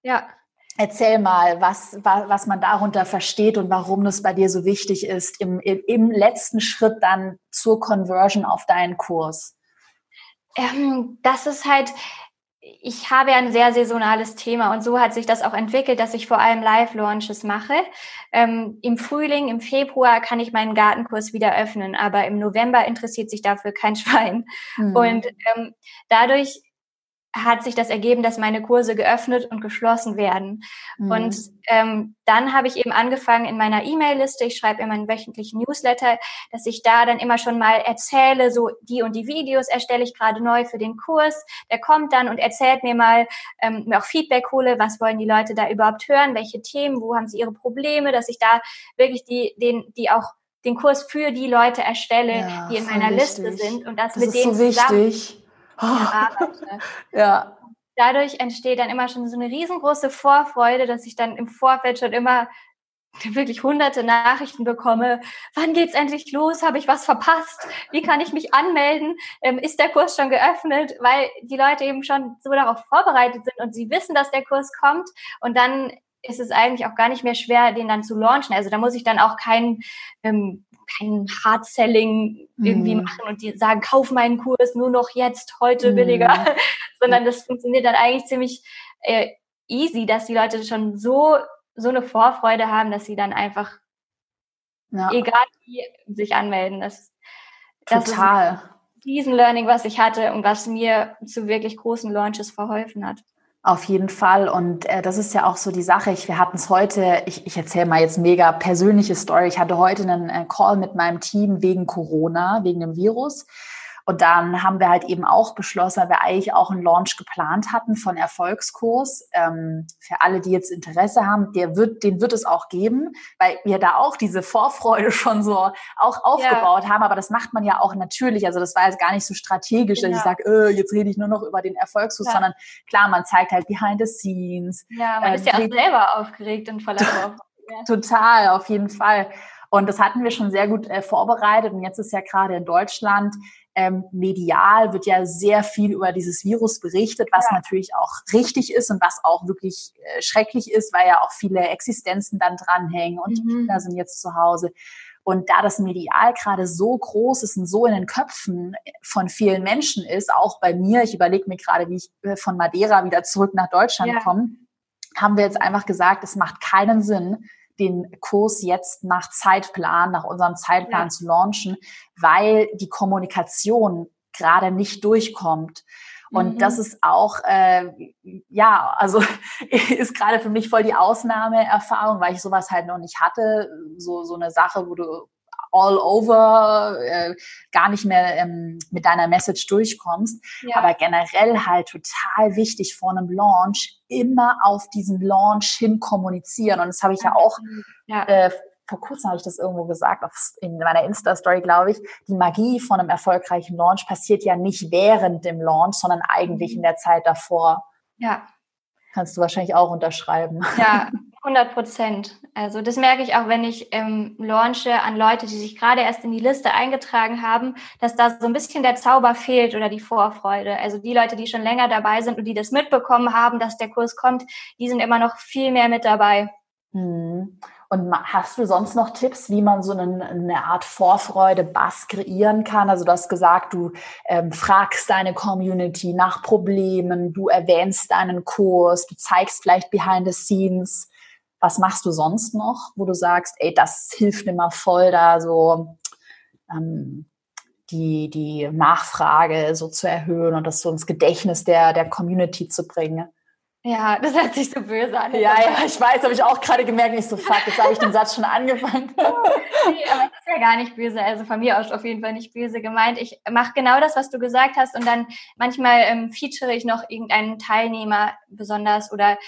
ja. Erzähl mal, was, was man darunter versteht und warum das bei dir so wichtig ist, im, im letzten Schritt dann zur Conversion auf deinen Kurs.
Ähm, das ist halt, ich habe ja ein sehr saisonales Thema und so hat sich das auch entwickelt, dass ich vor allem Live-Launches mache. Ähm, Im Frühling, im Februar kann ich meinen Gartenkurs wieder öffnen, aber im November interessiert sich dafür kein Schwein. Mhm. Und ähm, dadurch hat sich das ergeben, dass meine Kurse geöffnet und geschlossen werden. Mhm. Und ähm, dann habe ich eben angefangen in meiner E-Mail-Liste, ich schreibe immer einen wöchentlichen Newsletter, dass ich da dann immer schon mal erzähle, so die und die Videos erstelle ich gerade neu für den Kurs. Der kommt dann und erzählt mir mal, ähm, mir auch Feedback hole, was wollen die Leute da überhaupt hören, welche Themen, wo haben sie ihre Probleme, dass ich da wirklich die, den, die auch den Kurs für die Leute erstelle, ja, die in meiner wichtig. Liste sind und das, das mit denen
so zusammen
arbeite. ja. Dadurch entsteht dann immer schon so eine riesengroße Vorfreude, dass ich dann im Vorfeld schon immer wirklich hunderte Nachrichten bekomme. Wann geht's endlich los? Habe ich was verpasst? Wie kann ich mich anmelden? Ähm, ist der Kurs schon geöffnet? Weil die Leute eben schon so darauf vorbereitet sind und sie wissen, dass der Kurs kommt. Und dann ist es eigentlich auch gar nicht mehr schwer, den dann zu launchen. Also da muss ich dann auch kein ähm, kein Hard-Selling irgendwie mm. machen und die sagen, kauf meinen Kurs nur noch jetzt, heute mm. billiger, sondern das funktioniert dann eigentlich ziemlich äh, easy, dass die Leute schon so, so eine Vorfreude haben, dass sie dann einfach, ja. egal wie, sich anmelden. Das,
Total. Das
ist diesen Learning, was ich hatte und was mir zu wirklich großen Launches verholfen hat.
Auf jeden Fall. Und äh, das ist ja auch so die Sache. Ich, wir hatten es heute, ich, ich erzähle mal jetzt mega persönliche Story. Ich hatte heute einen äh, Call mit meinem Team wegen Corona, wegen dem Virus. Und dann haben wir halt eben auch beschlossen, weil wir eigentlich auch einen Launch geplant hatten von Erfolgskurs. Ähm, für alle, die jetzt Interesse haben, der wird, den wird es auch geben, weil wir da auch diese Vorfreude schon so auch aufgebaut ja. haben. Aber das macht man ja auch natürlich. Also das war jetzt gar nicht so strategisch, genau. dass ich sage, äh, jetzt rede ich nur noch über den Erfolgskurs, ja. sondern klar, man zeigt halt behind the scenes.
Ja, man äh, ist ja auch selber aufgeregt und voller Vorfreude.
Total, auf jeden Fall. Und das hatten wir schon sehr gut äh, vorbereitet. Und jetzt ist ja gerade in Deutschland ähm, medial wird ja sehr viel über dieses Virus berichtet, was ja. natürlich auch richtig ist und was auch wirklich äh, schrecklich ist, weil ja auch viele Existenzen dann dranhängen und mhm. die Kinder sind jetzt zu Hause. Und da das Medial gerade so groß ist und so in den Köpfen von vielen Menschen ist, auch bei mir, ich überlege mir gerade, wie ich äh, von Madeira wieder zurück nach Deutschland ja. komme, haben wir jetzt einfach gesagt, es macht keinen Sinn, den Kurs jetzt nach Zeitplan, nach unserem Zeitplan ja. zu launchen, weil die Kommunikation gerade nicht durchkommt. Und mhm. das ist auch, äh, ja, also ist gerade für mich voll die Ausnahmeerfahrung, weil ich sowas halt noch nicht hatte. So, so eine Sache, wo du all over, äh, gar nicht mehr ähm, mit deiner Message durchkommst. Ja. Aber generell halt total wichtig vor einem Launch, immer auf diesen Launch hin kommunizieren. Und das habe ich ja auch ja. Äh, vor kurzem habe ich das irgendwo gesagt, in meiner Insta-Story, glaube ich, die Magie von einem erfolgreichen Launch passiert ja nicht während dem Launch, sondern eigentlich mhm. in der Zeit davor.
Ja.
Kannst du wahrscheinlich auch unterschreiben.
Ja, 100 Prozent. Also das merke ich auch, wenn ich ähm, launche an Leute, die sich gerade erst in die Liste eingetragen haben, dass da so ein bisschen der Zauber fehlt oder die Vorfreude. Also die Leute, die schon länger dabei sind und die das mitbekommen haben, dass der Kurs kommt, die sind immer noch viel mehr mit dabei.
Hm. Und hast du sonst noch Tipps, wie man so eine, eine Art Vorfreude, Bass kreieren kann? Also du hast gesagt, du ähm, fragst deine Community nach Problemen, du erwähnst deinen Kurs, du zeigst vielleicht behind the scenes. Was machst du sonst noch, wo du sagst, ey, das hilft mir mal voll, da so ähm, die, die Nachfrage so zu erhöhen und das so ins Gedächtnis der, der Community zu bringen?
Ja, das hört sich so böse an.
Ja, ja, ich weiß, habe ich auch gerade gemerkt, nicht so fuck, jetzt habe ich den Satz schon angefangen. nee,
aber das ist ja gar nicht böse, also von mir aus auf jeden Fall nicht böse gemeint. Ich mache genau das, was du gesagt hast und dann manchmal ähm, feature ich noch irgendeinen Teilnehmer besonders oder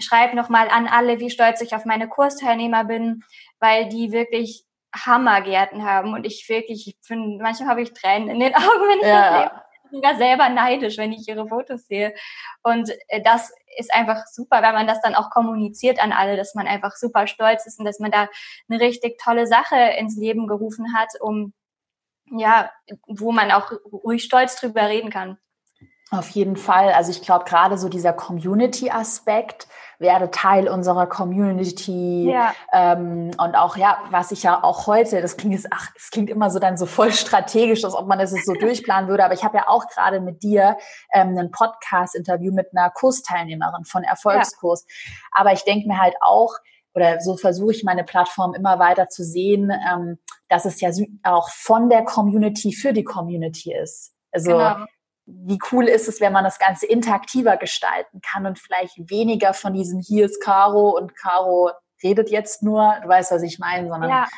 schreibe nochmal an alle, wie stolz ich auf meine Kursteilnehmer bin, weil die wirklich Hammergärten haben und ich wirklich, ich bin, manchmal habe ich Tränen in den Augen, wenn ich ja. das sehe sogar selber neidisch, wenn ich ihre Fotos sehe. Und äh, das ist einfach super, wenn man das dann auch kommuniziert an alle, dass man einfach super stolz ist und dass man da eine richtig tolle Sache ins Leben gerufen hat, um ja, wo man auch ruhig stolz drüber reden kann.
Auf jeden Fall. Also ich glaube, gerade so dieser Community-Aspekt, werde Teil unserer Community. Ja. Ähm, und auch, ja, was ich ja auch heute, das klingt jetzt, ach, das klingt immer so dann so voll strategisch, als ob man das so durchplanen würde. Aber ich habe ja auch gerade mit dir ähm, ein Podcast-Interview mit einer Kursteilnehmerin von Erfolgskurs. Ja. Aber ich denke mir halt auch, oder so versuche ich meine Plattform immer weiter zu sehen, ähm, dass es ja auch von der Community für die Community ist. Also genau wie cool ist es, wenn man das Ganze interaktiver gestalten kann und vielleicht weniger von diesem hier ist Caro und Caro redet jetzt nur, du weißt, was ich meine, sondern
ja.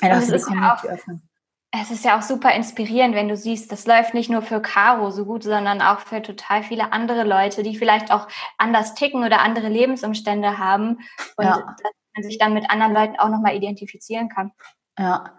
einfach für die Community ja öffnen. Es ist ja auch super inspirierend, wenn du siehst, das läuft nicht nur für Caro so gut, sondern auch für total viele andere Leute, die vielleicht auch anders ticken oder andere Lebensumstände haben und ja. dass man sich dann mit anderen Leuten auch nochmal identifizieren kann.
Ja,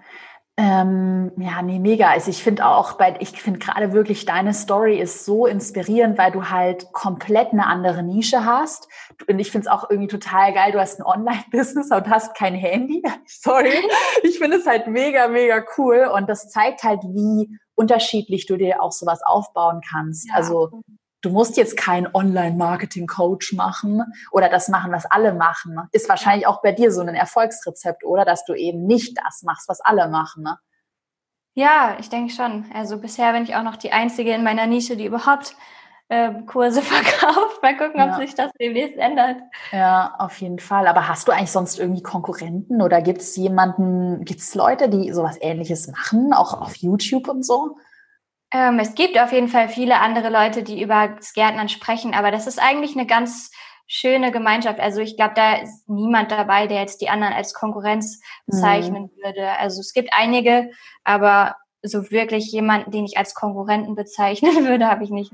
ähm, ja, nee, mega. Also ich finde auch, bei, ich finde gerade wirklich deine Story ist so inspirierend, weil du halt komplett eine andere Nische hast. Und ich finde es auch irgendwie total geil. Du hast ein Online-Business und hast kein Handy. Sorry. Ich finde es halt mega, mega cool. Und das zeigt halt, wie unterschiedlich du dir auch sowas aufbauen kannst. Ja. Also du musst jetzt kein Online-Marketing-Coach machen oder das machen, was alle machen. Ist wahrscheinlich auch bei dir so ein Erfolgsrezept, oder? Dass du eben nicht das machst, was alle machen. Ne?
Ja, ich denke schon. Also bisher bin ich auch noch die Einzige in meiner Nische, die überhaupt äh, Kurse verkauft. Mal gucken, ob ja. sich das demnächst ändert.
Ja, auf jeden Fall. Aber hast du eigentlich sonst irgendwie Konkurrenten oder gibt es jemanden, gibt es Leute, die sowas ähnliches machen, auch auf YouTube und so?
Ähm, es gibt auf jeden Fall viele andere Leute, die über das Gärtnern sprechen, aber das ist eigentlich eine ganz schöne Gemeinschaft. Also ich glaube, da ist niemand dabei, der jetzt die anderen als Konkurrenz bezeichnen mhm. würde. Also es gibt einige, aber so wirklich jemanden, den ich als Konkurrenten bezeichnen würde, habe ich nicht.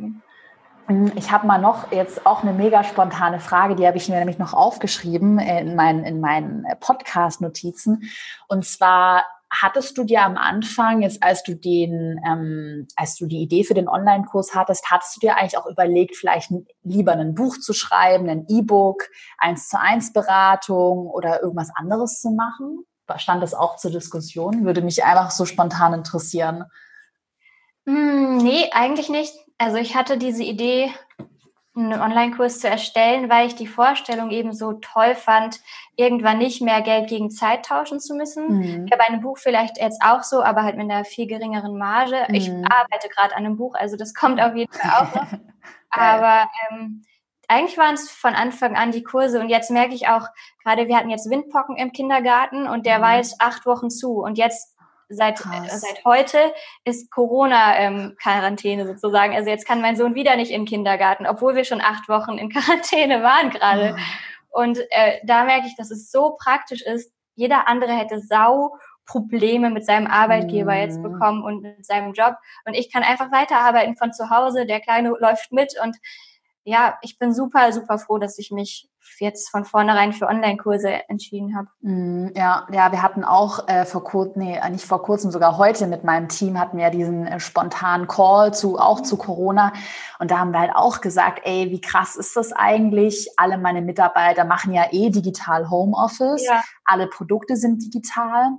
Mhm, ich habe mal noch jetzt auch eine mega spontane Frage, die habe ich mir nämlich noch aufgeschrieben in meinen, in meinen Podcast-Notizen. Und zwar hattest du dir am Anfang, jetzt als du den, ähm, als du die Idee für den Online-Kurs hattest, hattest du dir eigentlich auch überlegt, vielleicht lieber ein Buch zu schreiben, ein E-Book, eins zu eins Beratung oder irgendwas anderes zu machen? Stand das auch zur Diskussion? Würde mich einfach so spontan interessieren.
Mm, nee, eigentlich nicht. Also ich hatte diese Idee einen Online-Kurs zu erstellen, weil ich die Vorstellung eben so toll fand, irgendwann nicht mehr Geld gegen Zeit tauschen zu müssen. Mhm. Ich habe ein Buch vielleicht jetzt auch so, aber halt mit einer viel geringeren Marge. Mhm. Ich arbeite gerade an einem Buch, also das kommt auf jeden Fall auch noch. aber ähm, eigentlich waren es von Anfang an die Kurse und jetzt merke ich auch, gerade wir hatten jetzt Windpocken im Kindergarten und der mhm. war jetzt acht Wochen zu und jetzt seit, äh, seit heute ist Corona-Quarantäne ähm, sozusagen. Also jetzt kann mein Sohn wieder nicht in den Kindergarten, obwohl wir schon acht Wochen in Quarantäne waren gerade. Oh. Und äh, da merke ich, dass es so praktisch ist. Jeder andere hätte sau Probleme mit seinem Arbeitgeber jetzt mhm. bekommen und mit seinem Job. Und ich kann einfach weiterarbeiten von zu Hause. Der Kleine läuft mit und ja, ich bin super, super froh, dass ich mich jetzt von vornherein für Online-Kurse entschieden habe.
Mm, ja, ja, wir hatten auch äh, vor kurzem, nee, nicht vor kurzem, sogar heute mit meinem Team hatten wir diesen äh, spontanen Call zu, auch zu Corona. Und da haben wir halt auch gesagt, ey, wie krass ist das eigentlich? Alle meine Mitarbeiter machen ja eh digital Homeoffice. Ja. Alle Produkte sind digital.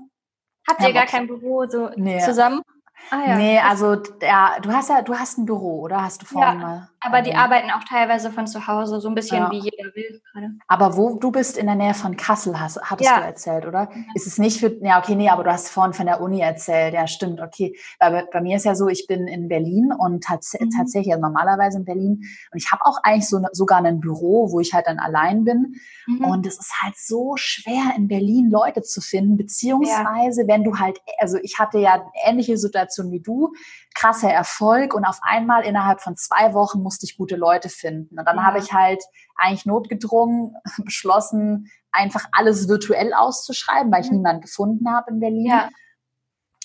Habt ihr gar kein Büro so nee. zusammen?
Ah, ja. Nee, also ja, du hast ja, du hast ein Büro, oder? Hast du vorhin
ja, mal. Aber die arbeiten auch teilweise von zu Hause, so ein bisschen ja. wie jeder will gerade.
Aber wo du bist in der Nähe von Kassel, hast, hattest ja. du erzählt, oder? Ist es nicht für, ja, okay, nee, aber du hast vorhin von der Uni erzählt, ja, stimmt, okay. Weil bei mir ist ja so, ich bin in Berlin und tats mhm. tatsächlich, also normalerweise in Berlin. Und ich habe auch eigentlich so sogar ein Büro, wo ich halt dann allein bin. Mhm. Und es ist halt so schwer, in Berlin Leute zu finden, beziehungsweise, wenn du halt, also ich hatte ja ähnliche Situation wie du, krasser Erfolg und auf einmal innerhalb von zwei Wochen musste ich gute Leute finden. Und dann ja. habe ich halt eigentlich notgedrungen beschlossen, einfach alles virtuell auszuschreiben, weil ich mhm. niemanden gefunden habe in Berlin. Ja.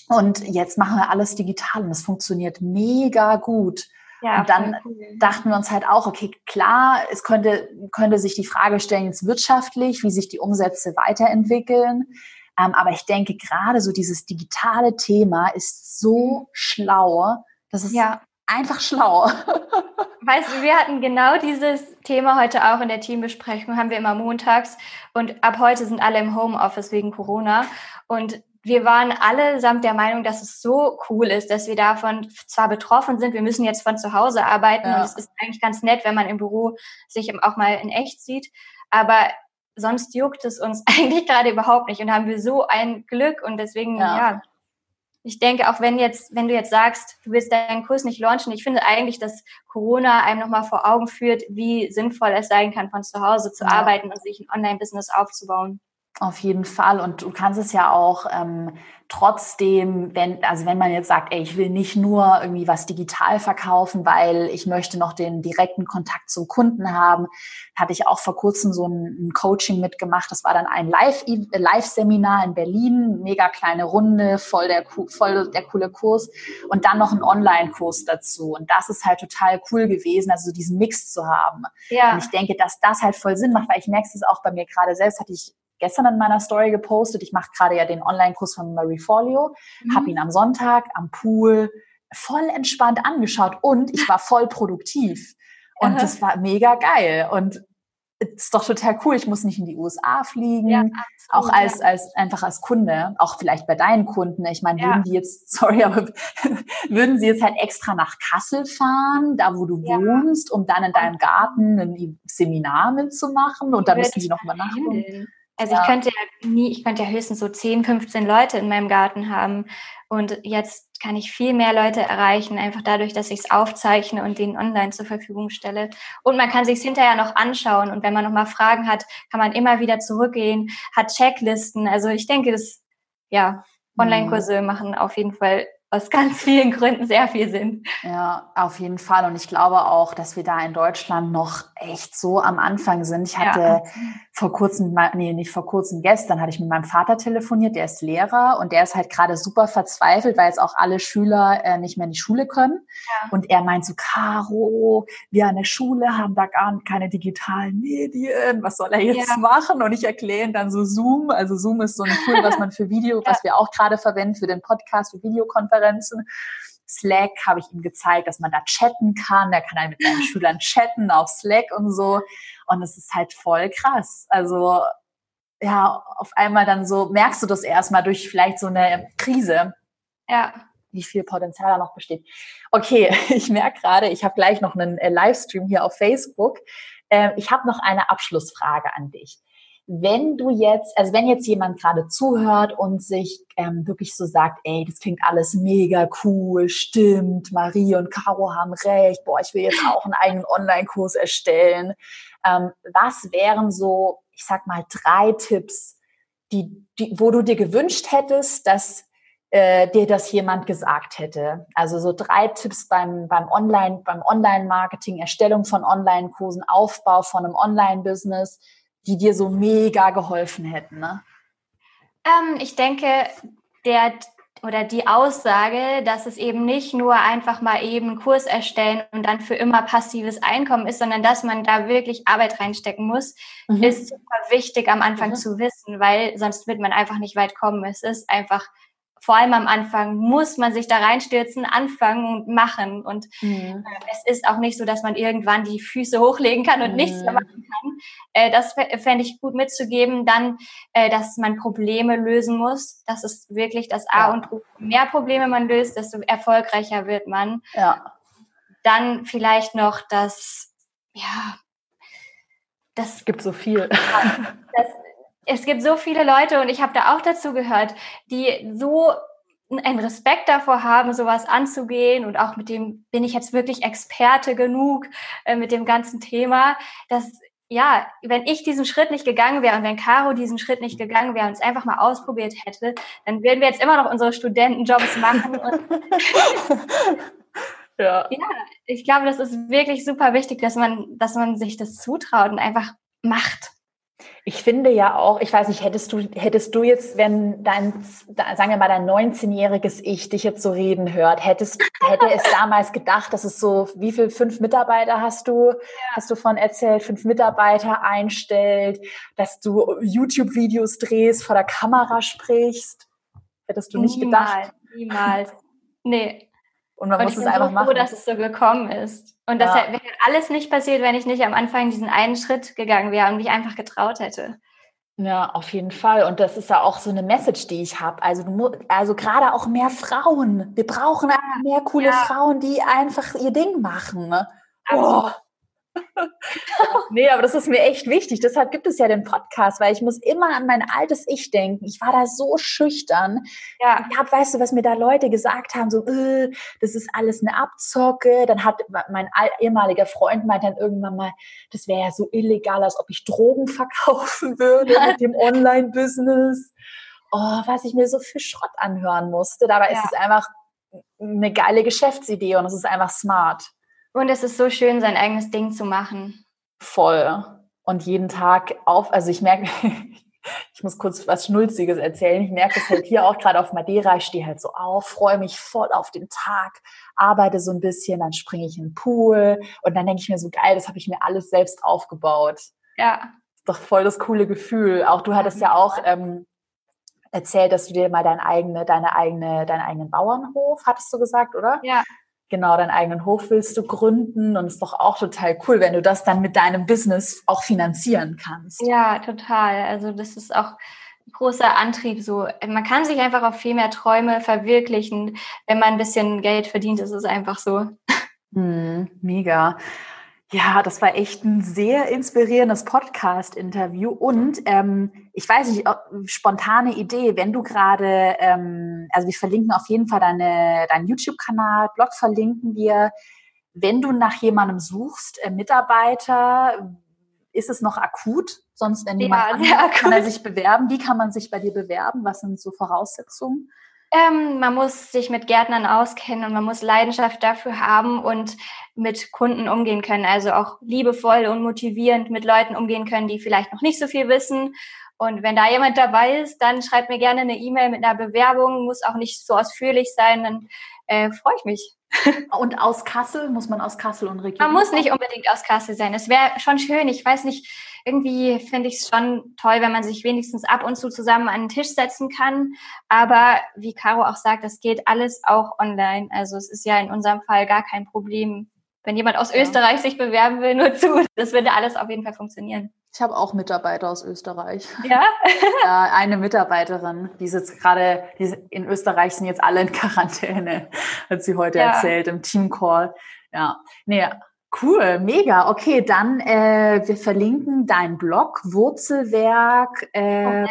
Und jetzt machen wir alles digital und es funktioniert mega gut. Ja, und dann cool. dachten wir uns halt auch, okay, klar, es könnte, könnte sich die Frage stellen, jetzt wirtschaftlich, wie sich die Umsätze weiterentwickeln. Ähm, aber ich denke, gerade so dieses digitale Thema ist so mhm. schlau. Das ist ja. einfach schlau.
Weißt du, wir hatten genau dieses Thema heute auch in der Teambesprechung, haben wir immer montags. Und ab heute sind alle im Homeoffice wegen Corona. Und wir waren allesamt der Meinung, dass es so cool ist, dass wir davon zwar betroffen sind, wir müssen jetzt von zu Hause arbeiten ja. und es ist eigentlich ganz nett, wenn man im Büro sich auch mal in echt sieht, aber sonst juckt es uns eigentlich gerade überhaupt nicht und haben wir so ein Glück und deswegen, ja. ja. Ich denke, auch wenn jetzt, wenn du jetzt sagst, du willst deinen Kurs nicht launchen, ich finde eigentlich, dass Corona einem nochmal vor Augen führt, wie sinnvoll es sein kann, von zu Hause zu ja. arbeiten und sich ein Online-Business aufzubauen.
Auf jeden Fall. Und du kannst es ja auch ähm, trotzdem, wenn, also wenn man jetzt sagt, ey, ich will nicht nur irgendwie was digital verkaufen, weil ich möchte noch den direkten Kontakt zum Kunden haben, hatte ich auch vor kurzem so ein, ein Coaching mitgemacht. Das war dann ein Live-Seminar in Berlin, mega kleine Runde, voll der, voll der coole Kurs und dann noch ein Online-Kurs dazu. Und das ist halt total cool gewesen, also diesen Mix zu haben. Ja. Und ich denke, dass das halt voll Sinn macht, weil ich merke es auch bei mir gerade selbst, hatte ich gestern in meiner Story gepostet. Ich mache gerade ja den Online-Kurs von Marie Folio, mhm. habe ihn am Sonntag am Pool voll entspannt angeschaut und ich war voll produktiv. Und Aha. das war mega geil. Und es ist doch total cool. Ich muss nicht in die USA fliegen. Ja, auch als, als, einfach als Kunde. Auch vielleicht bei deinen Kunden. Ich meine, ja. würden die jetzt, sorry, aber würden sie jetzt halt extra nach Kassel fahren, da wo du ja. wohnst, um dann in deinem Garten ein Seminar mitzumachen und da müssen sie noch mal nachdenken.
Also ja. ich könnte ja nie, ich könnte ja höchstens so 10, 15 Leute in meinem Garten haben. Und jetzt kann ich viel mehr Leute erreichen, einfach dadurch, dass ich es aufzeichne und denen online zur Verfügung stelle. Und man kann sich hinterher noch anschauen. Und wenn man nochmal Fragen hat, kann man immer wieder zurückgehen, hat Checklisten. Also ich denke, dass, ja, mhm. Online-Kurse machen auf jeden Fall aus ganz vielen Gründen sehr viel Sinn.
Ja, auf jeden Fall. Und ich glaube auch, dass wir da in Deutschland noch echt so am Anfang sind. Ich hatte ja. vor kurzem, nee, nicht vor kurzem, gestern hatte ich mit meinem Vater telefoniert, der ist Lehrer und der ist halt gerade super verzweifelt, weil jetzt auch alle Schüler äh, nicht mehr in die Schule können. Ja. Und er meint so, Caro, wir an der Schule haben da gar keine digitalen Medien, was soll er jetzt ja. machen? Und ich erkläre ihm dann so Zoom. Also Zoom ist so ein Tool, was man für Video, was wir auch gerade verwenden für den Podcast, für Videokonferenzen Konferenzen. Slack habe ich ihm gezeigt, dass man da chatten kann. Da kann er mit seinen Schülern chatten auf Slack und so. Und es ist halt voll krass. Also ja, auf einmal dann so merkst du das erstmal durch vielleicht so eine Krise. Ja. Wie viel Potenzial da noch besteht. Okay, ich merke gerade, ich habe gleich noch einen äh, Livestream hier auf Facebook. Ähm, ich habe noch eine Abschlussfrage an dich wenn du jetzt, also wenn jetzt jemand gerade zuhört und sich ähm, wirklich so sagt, ey, das klingt alles mega cool, stimmt, Marie und Caro haben recht, boah, ich will jetzt auch einen eigenen Online-Kurs erstellen. Ähm, was wären so, ich sag mal, drei Tipps, die, die, wo du dir gewünscht hättest, dass äh, dir das jemand gesagt hätte. Also so drei Tipps beim, beim Online, beim Online-Marketing, Erstellung von Online-Kursen, Aufbau von einem Online-Business, die dir so mega geholfen hätten? Ne?
Ähm, ich denke, der oder die Aussage, dass es eben nicht nur einfach mal eben einen Kurs erstellen und dann für immer passives Einkommen ist, sondern dass man da wirklich Arbeit reinstecken muss, mhm. ist super wichtig am Anfang mhm. zu wissen, weil sonst wird man einfach nicht weit kommen. Es ist einfach vor allem am Anfang muss man sich da reinstürzen, anfangen und machen. Und mhm. äh, es ist auch nicht so, dass man irgendwann die Füße hochlegen kann und mhm. nichts mehr machen kann. Äh, das fände ich gut mitzugeben. Dann, äh, dass man Probleme lösen muss. Das ist wirklich das A ja. und O. Je mehr Probleme man löst, desto erfolgreicher wird man.
Ja.
Dann vielleicht noch das, ja,
das gibt so viel.
Das, es gibt so viele Leute und ich habe da auch dazu gehört, die so einen Respekt davor haben, sowas anzugehen und auch mit dem bin ich jetzt wirklich Experte genug äh, mit dem ganzen Thema, dass ja, wenn ich diesen Schritt nicht gegangen wäre und wenn Caro diesen Schritt nicht gegangen wäre und es einfach mal ausprobiert hätte, dann würden wir jetzt immer noch unsere Studentenjobs machen. ja. ja, ich glaube, das ist wirklich super wichtig, dass man, dass man sich das zutraut und einfach macht.
Ich finde ja auch, ich weiß nicht, hättest du, hättest du jetzt, wenn dein, sagen wir mal, dein 19-jähriges Ich dich jetzt so reden hört, hättest, hätte es damals gedacht, dass es so, wie viel, fünf Mitarbeiter hast du, ja. hast du von erzählt, fünf Mitarbeiter einstellt, dass du YouTube-Videos drehst, vor der Kamera sprichst? Hättest du nicht
niemals,
gedacht?
Niemals. Nee,
und man und muss es einfach so machen.
Ich bin so dass es so gekommen ist. Und das wäre alles nicht passiert, wenn ich nicht am Anfang diesen einen Schritt gegangen wäre und mich einfach getraut hätte.
Ja, auf jeden Fall. Und das ist ja auch so eine Message, die ich habe. Also, also gerade auch mehr Frauen. Wir brauchen mehr coole ja. Frauen, die einfach ihr Ding machen. Ne? Oh. nee, aber das ist mir echt wichtig. Deshalb gibt es ja den Podcast, weil ich muss immer an mein altes Ich denken. Ich war da so schüchtern. Ja. Ich habe, weißt du, was mir da Leute gesagt haben, so, äh, das ist alles eine Abzocke. Dann hat mein ehemaliger Freund meint dann irgendwann mal, das wäre ja so illegal, als ob ich Drogen verkaufen würde mit dem Online-Business. Oh, was ich mir so für Schrott anhören musste. Dabei ja. ist es einfach eine geile Geschäftsidee und es ist einfach smart.
Und es ist so schön, sein eigenes Ding zu machen.
Voll. Und jeden Tag auf, also ich merke, ich muss kurz was Schnulziges erzählen. Ich merke es halt hier auch gerade auf Madeira. Ich stehe halt so auf, freue mich voll auf den Tag, arbeite so ein bisschen, dann springe ich in den Pool und dann denke ich mir so geil, das habe ich mir alles selbst aufgebaut.
Ja.
Ist doch voll das coole Gefühl. Auch du hattest ja auch ähm, erzählt, dass du dir mal dein eigene, deine eigene, deinen eigenen Bauernhof, hattest du gesagt, oder?
Ja
genau deinen eigenen Hof willst du gründen und es ist doch auch total cool, wenn du das dann mit deinem Business auch finanzieren kannst.
Ja, total. Also das ist auch ein großer Antrieb. So, man kann sich einfach auf viel mehr Träume verwirklichen, wenn man ein bisschen Geld verdient. Ist einfach so.
Hm, mega. Ja, das war echt ein sehr inspirierendes Podcast-Interview. Und ähm, ich weiß nicht, spontane Idee, wenn du gerade, ähm, also wir verlinken auf jeden Fall deine, deinen YouTube-Kanal, Blog verlinken wir. Wenn du nach jemandem suchst, äh, Mitarbeiter, ist es noch akut? Sonst, wenn jemand ja, kann er sich bewerben. Wie kann man sich bei dir bewerben? Was sind so Voraussetzungen?
Ähm, man muss sich mit Gärtnern auskennen und man muss Leidenschaft dafür haben und mit Kunden umgehen können. Also auch liebevoll und motivierend mit Leuten umgehen können, die vielleicht noch nicht so viel wissen. Und wenn da jemand dabei ist, dann schreibt mir gerne eine E-Mail mit einer Bewerbung. Muss auch nicht so ausführlich sein. Dann äh, freue ich mich.
Und aus Kassel? Muss man aus Kassel und Region?
Man muss nicht unbedingt aus Kassel sein. Es wäre schon schön. Ich weiß nicht, irgendwie finde ich es schon toll, wenn man sich wenigstens ab und zu zusammen an den Tisch setzen kann. Aber wie Caro auch sagt, das geht alles auch online. Also es ist ja in unserem Fall gar kein Problem. Wenn jemand aus ja. Österreich sich bewerben will, nur zu. Das würde alles auf jeden Fall funktionieren.
Ich habe auch Mitarbeiter aus Österreich.
Ja?
ja, eine Mitarbeiterin, die sitzt gerade, die in Österreich sind jetzt alle in Quarantäne, hat sie heute ja. erzählt im Teamcall. Ja, nee, cool, mega. Okay, dann äh, wir verlinken deinen Blog Wurzelwerk. Äh,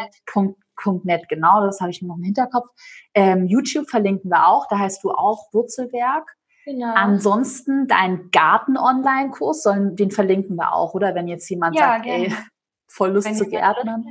.net, genau, das habe ich noch im Hinterkopf. Ähm, YouTube verlinken wir auch, da heißt du auch Wurzelwerk. Genau. Ansonsten dein Garten-Online-Kurs, den verlinken wir auch, oder? Wenn jetzt jemand ja, sagt, gerne. ey, voll Lust Wenn zu gärtnern.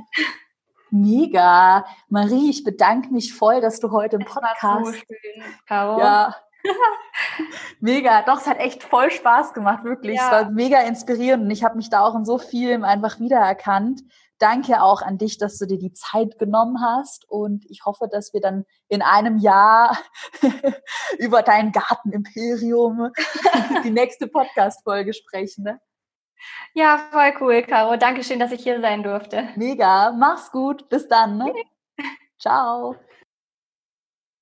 Mega. Marie, ich bedanke mich voll, dass du heute im Podcast. War so schön, Caro. Ja. mega. Doch, es hat echt voll Spaß gemacht, wirklich. Ja. Es war mega inspirierend und ich habe mich da auch in so vielem einfach wiedererkannt danke auch an dich, dass du dir die Zeit genommen hast und ich hoffe, dass wir dann in einem Jahr über dein Gartenimperium die nächste Podcast-Folge sprechen. Ne?
Ja, voll cool, Caro. Dankeschön, dass ich hier sein durfte.
Mega. Mach's gut. Bis dann. Ne? Ciao.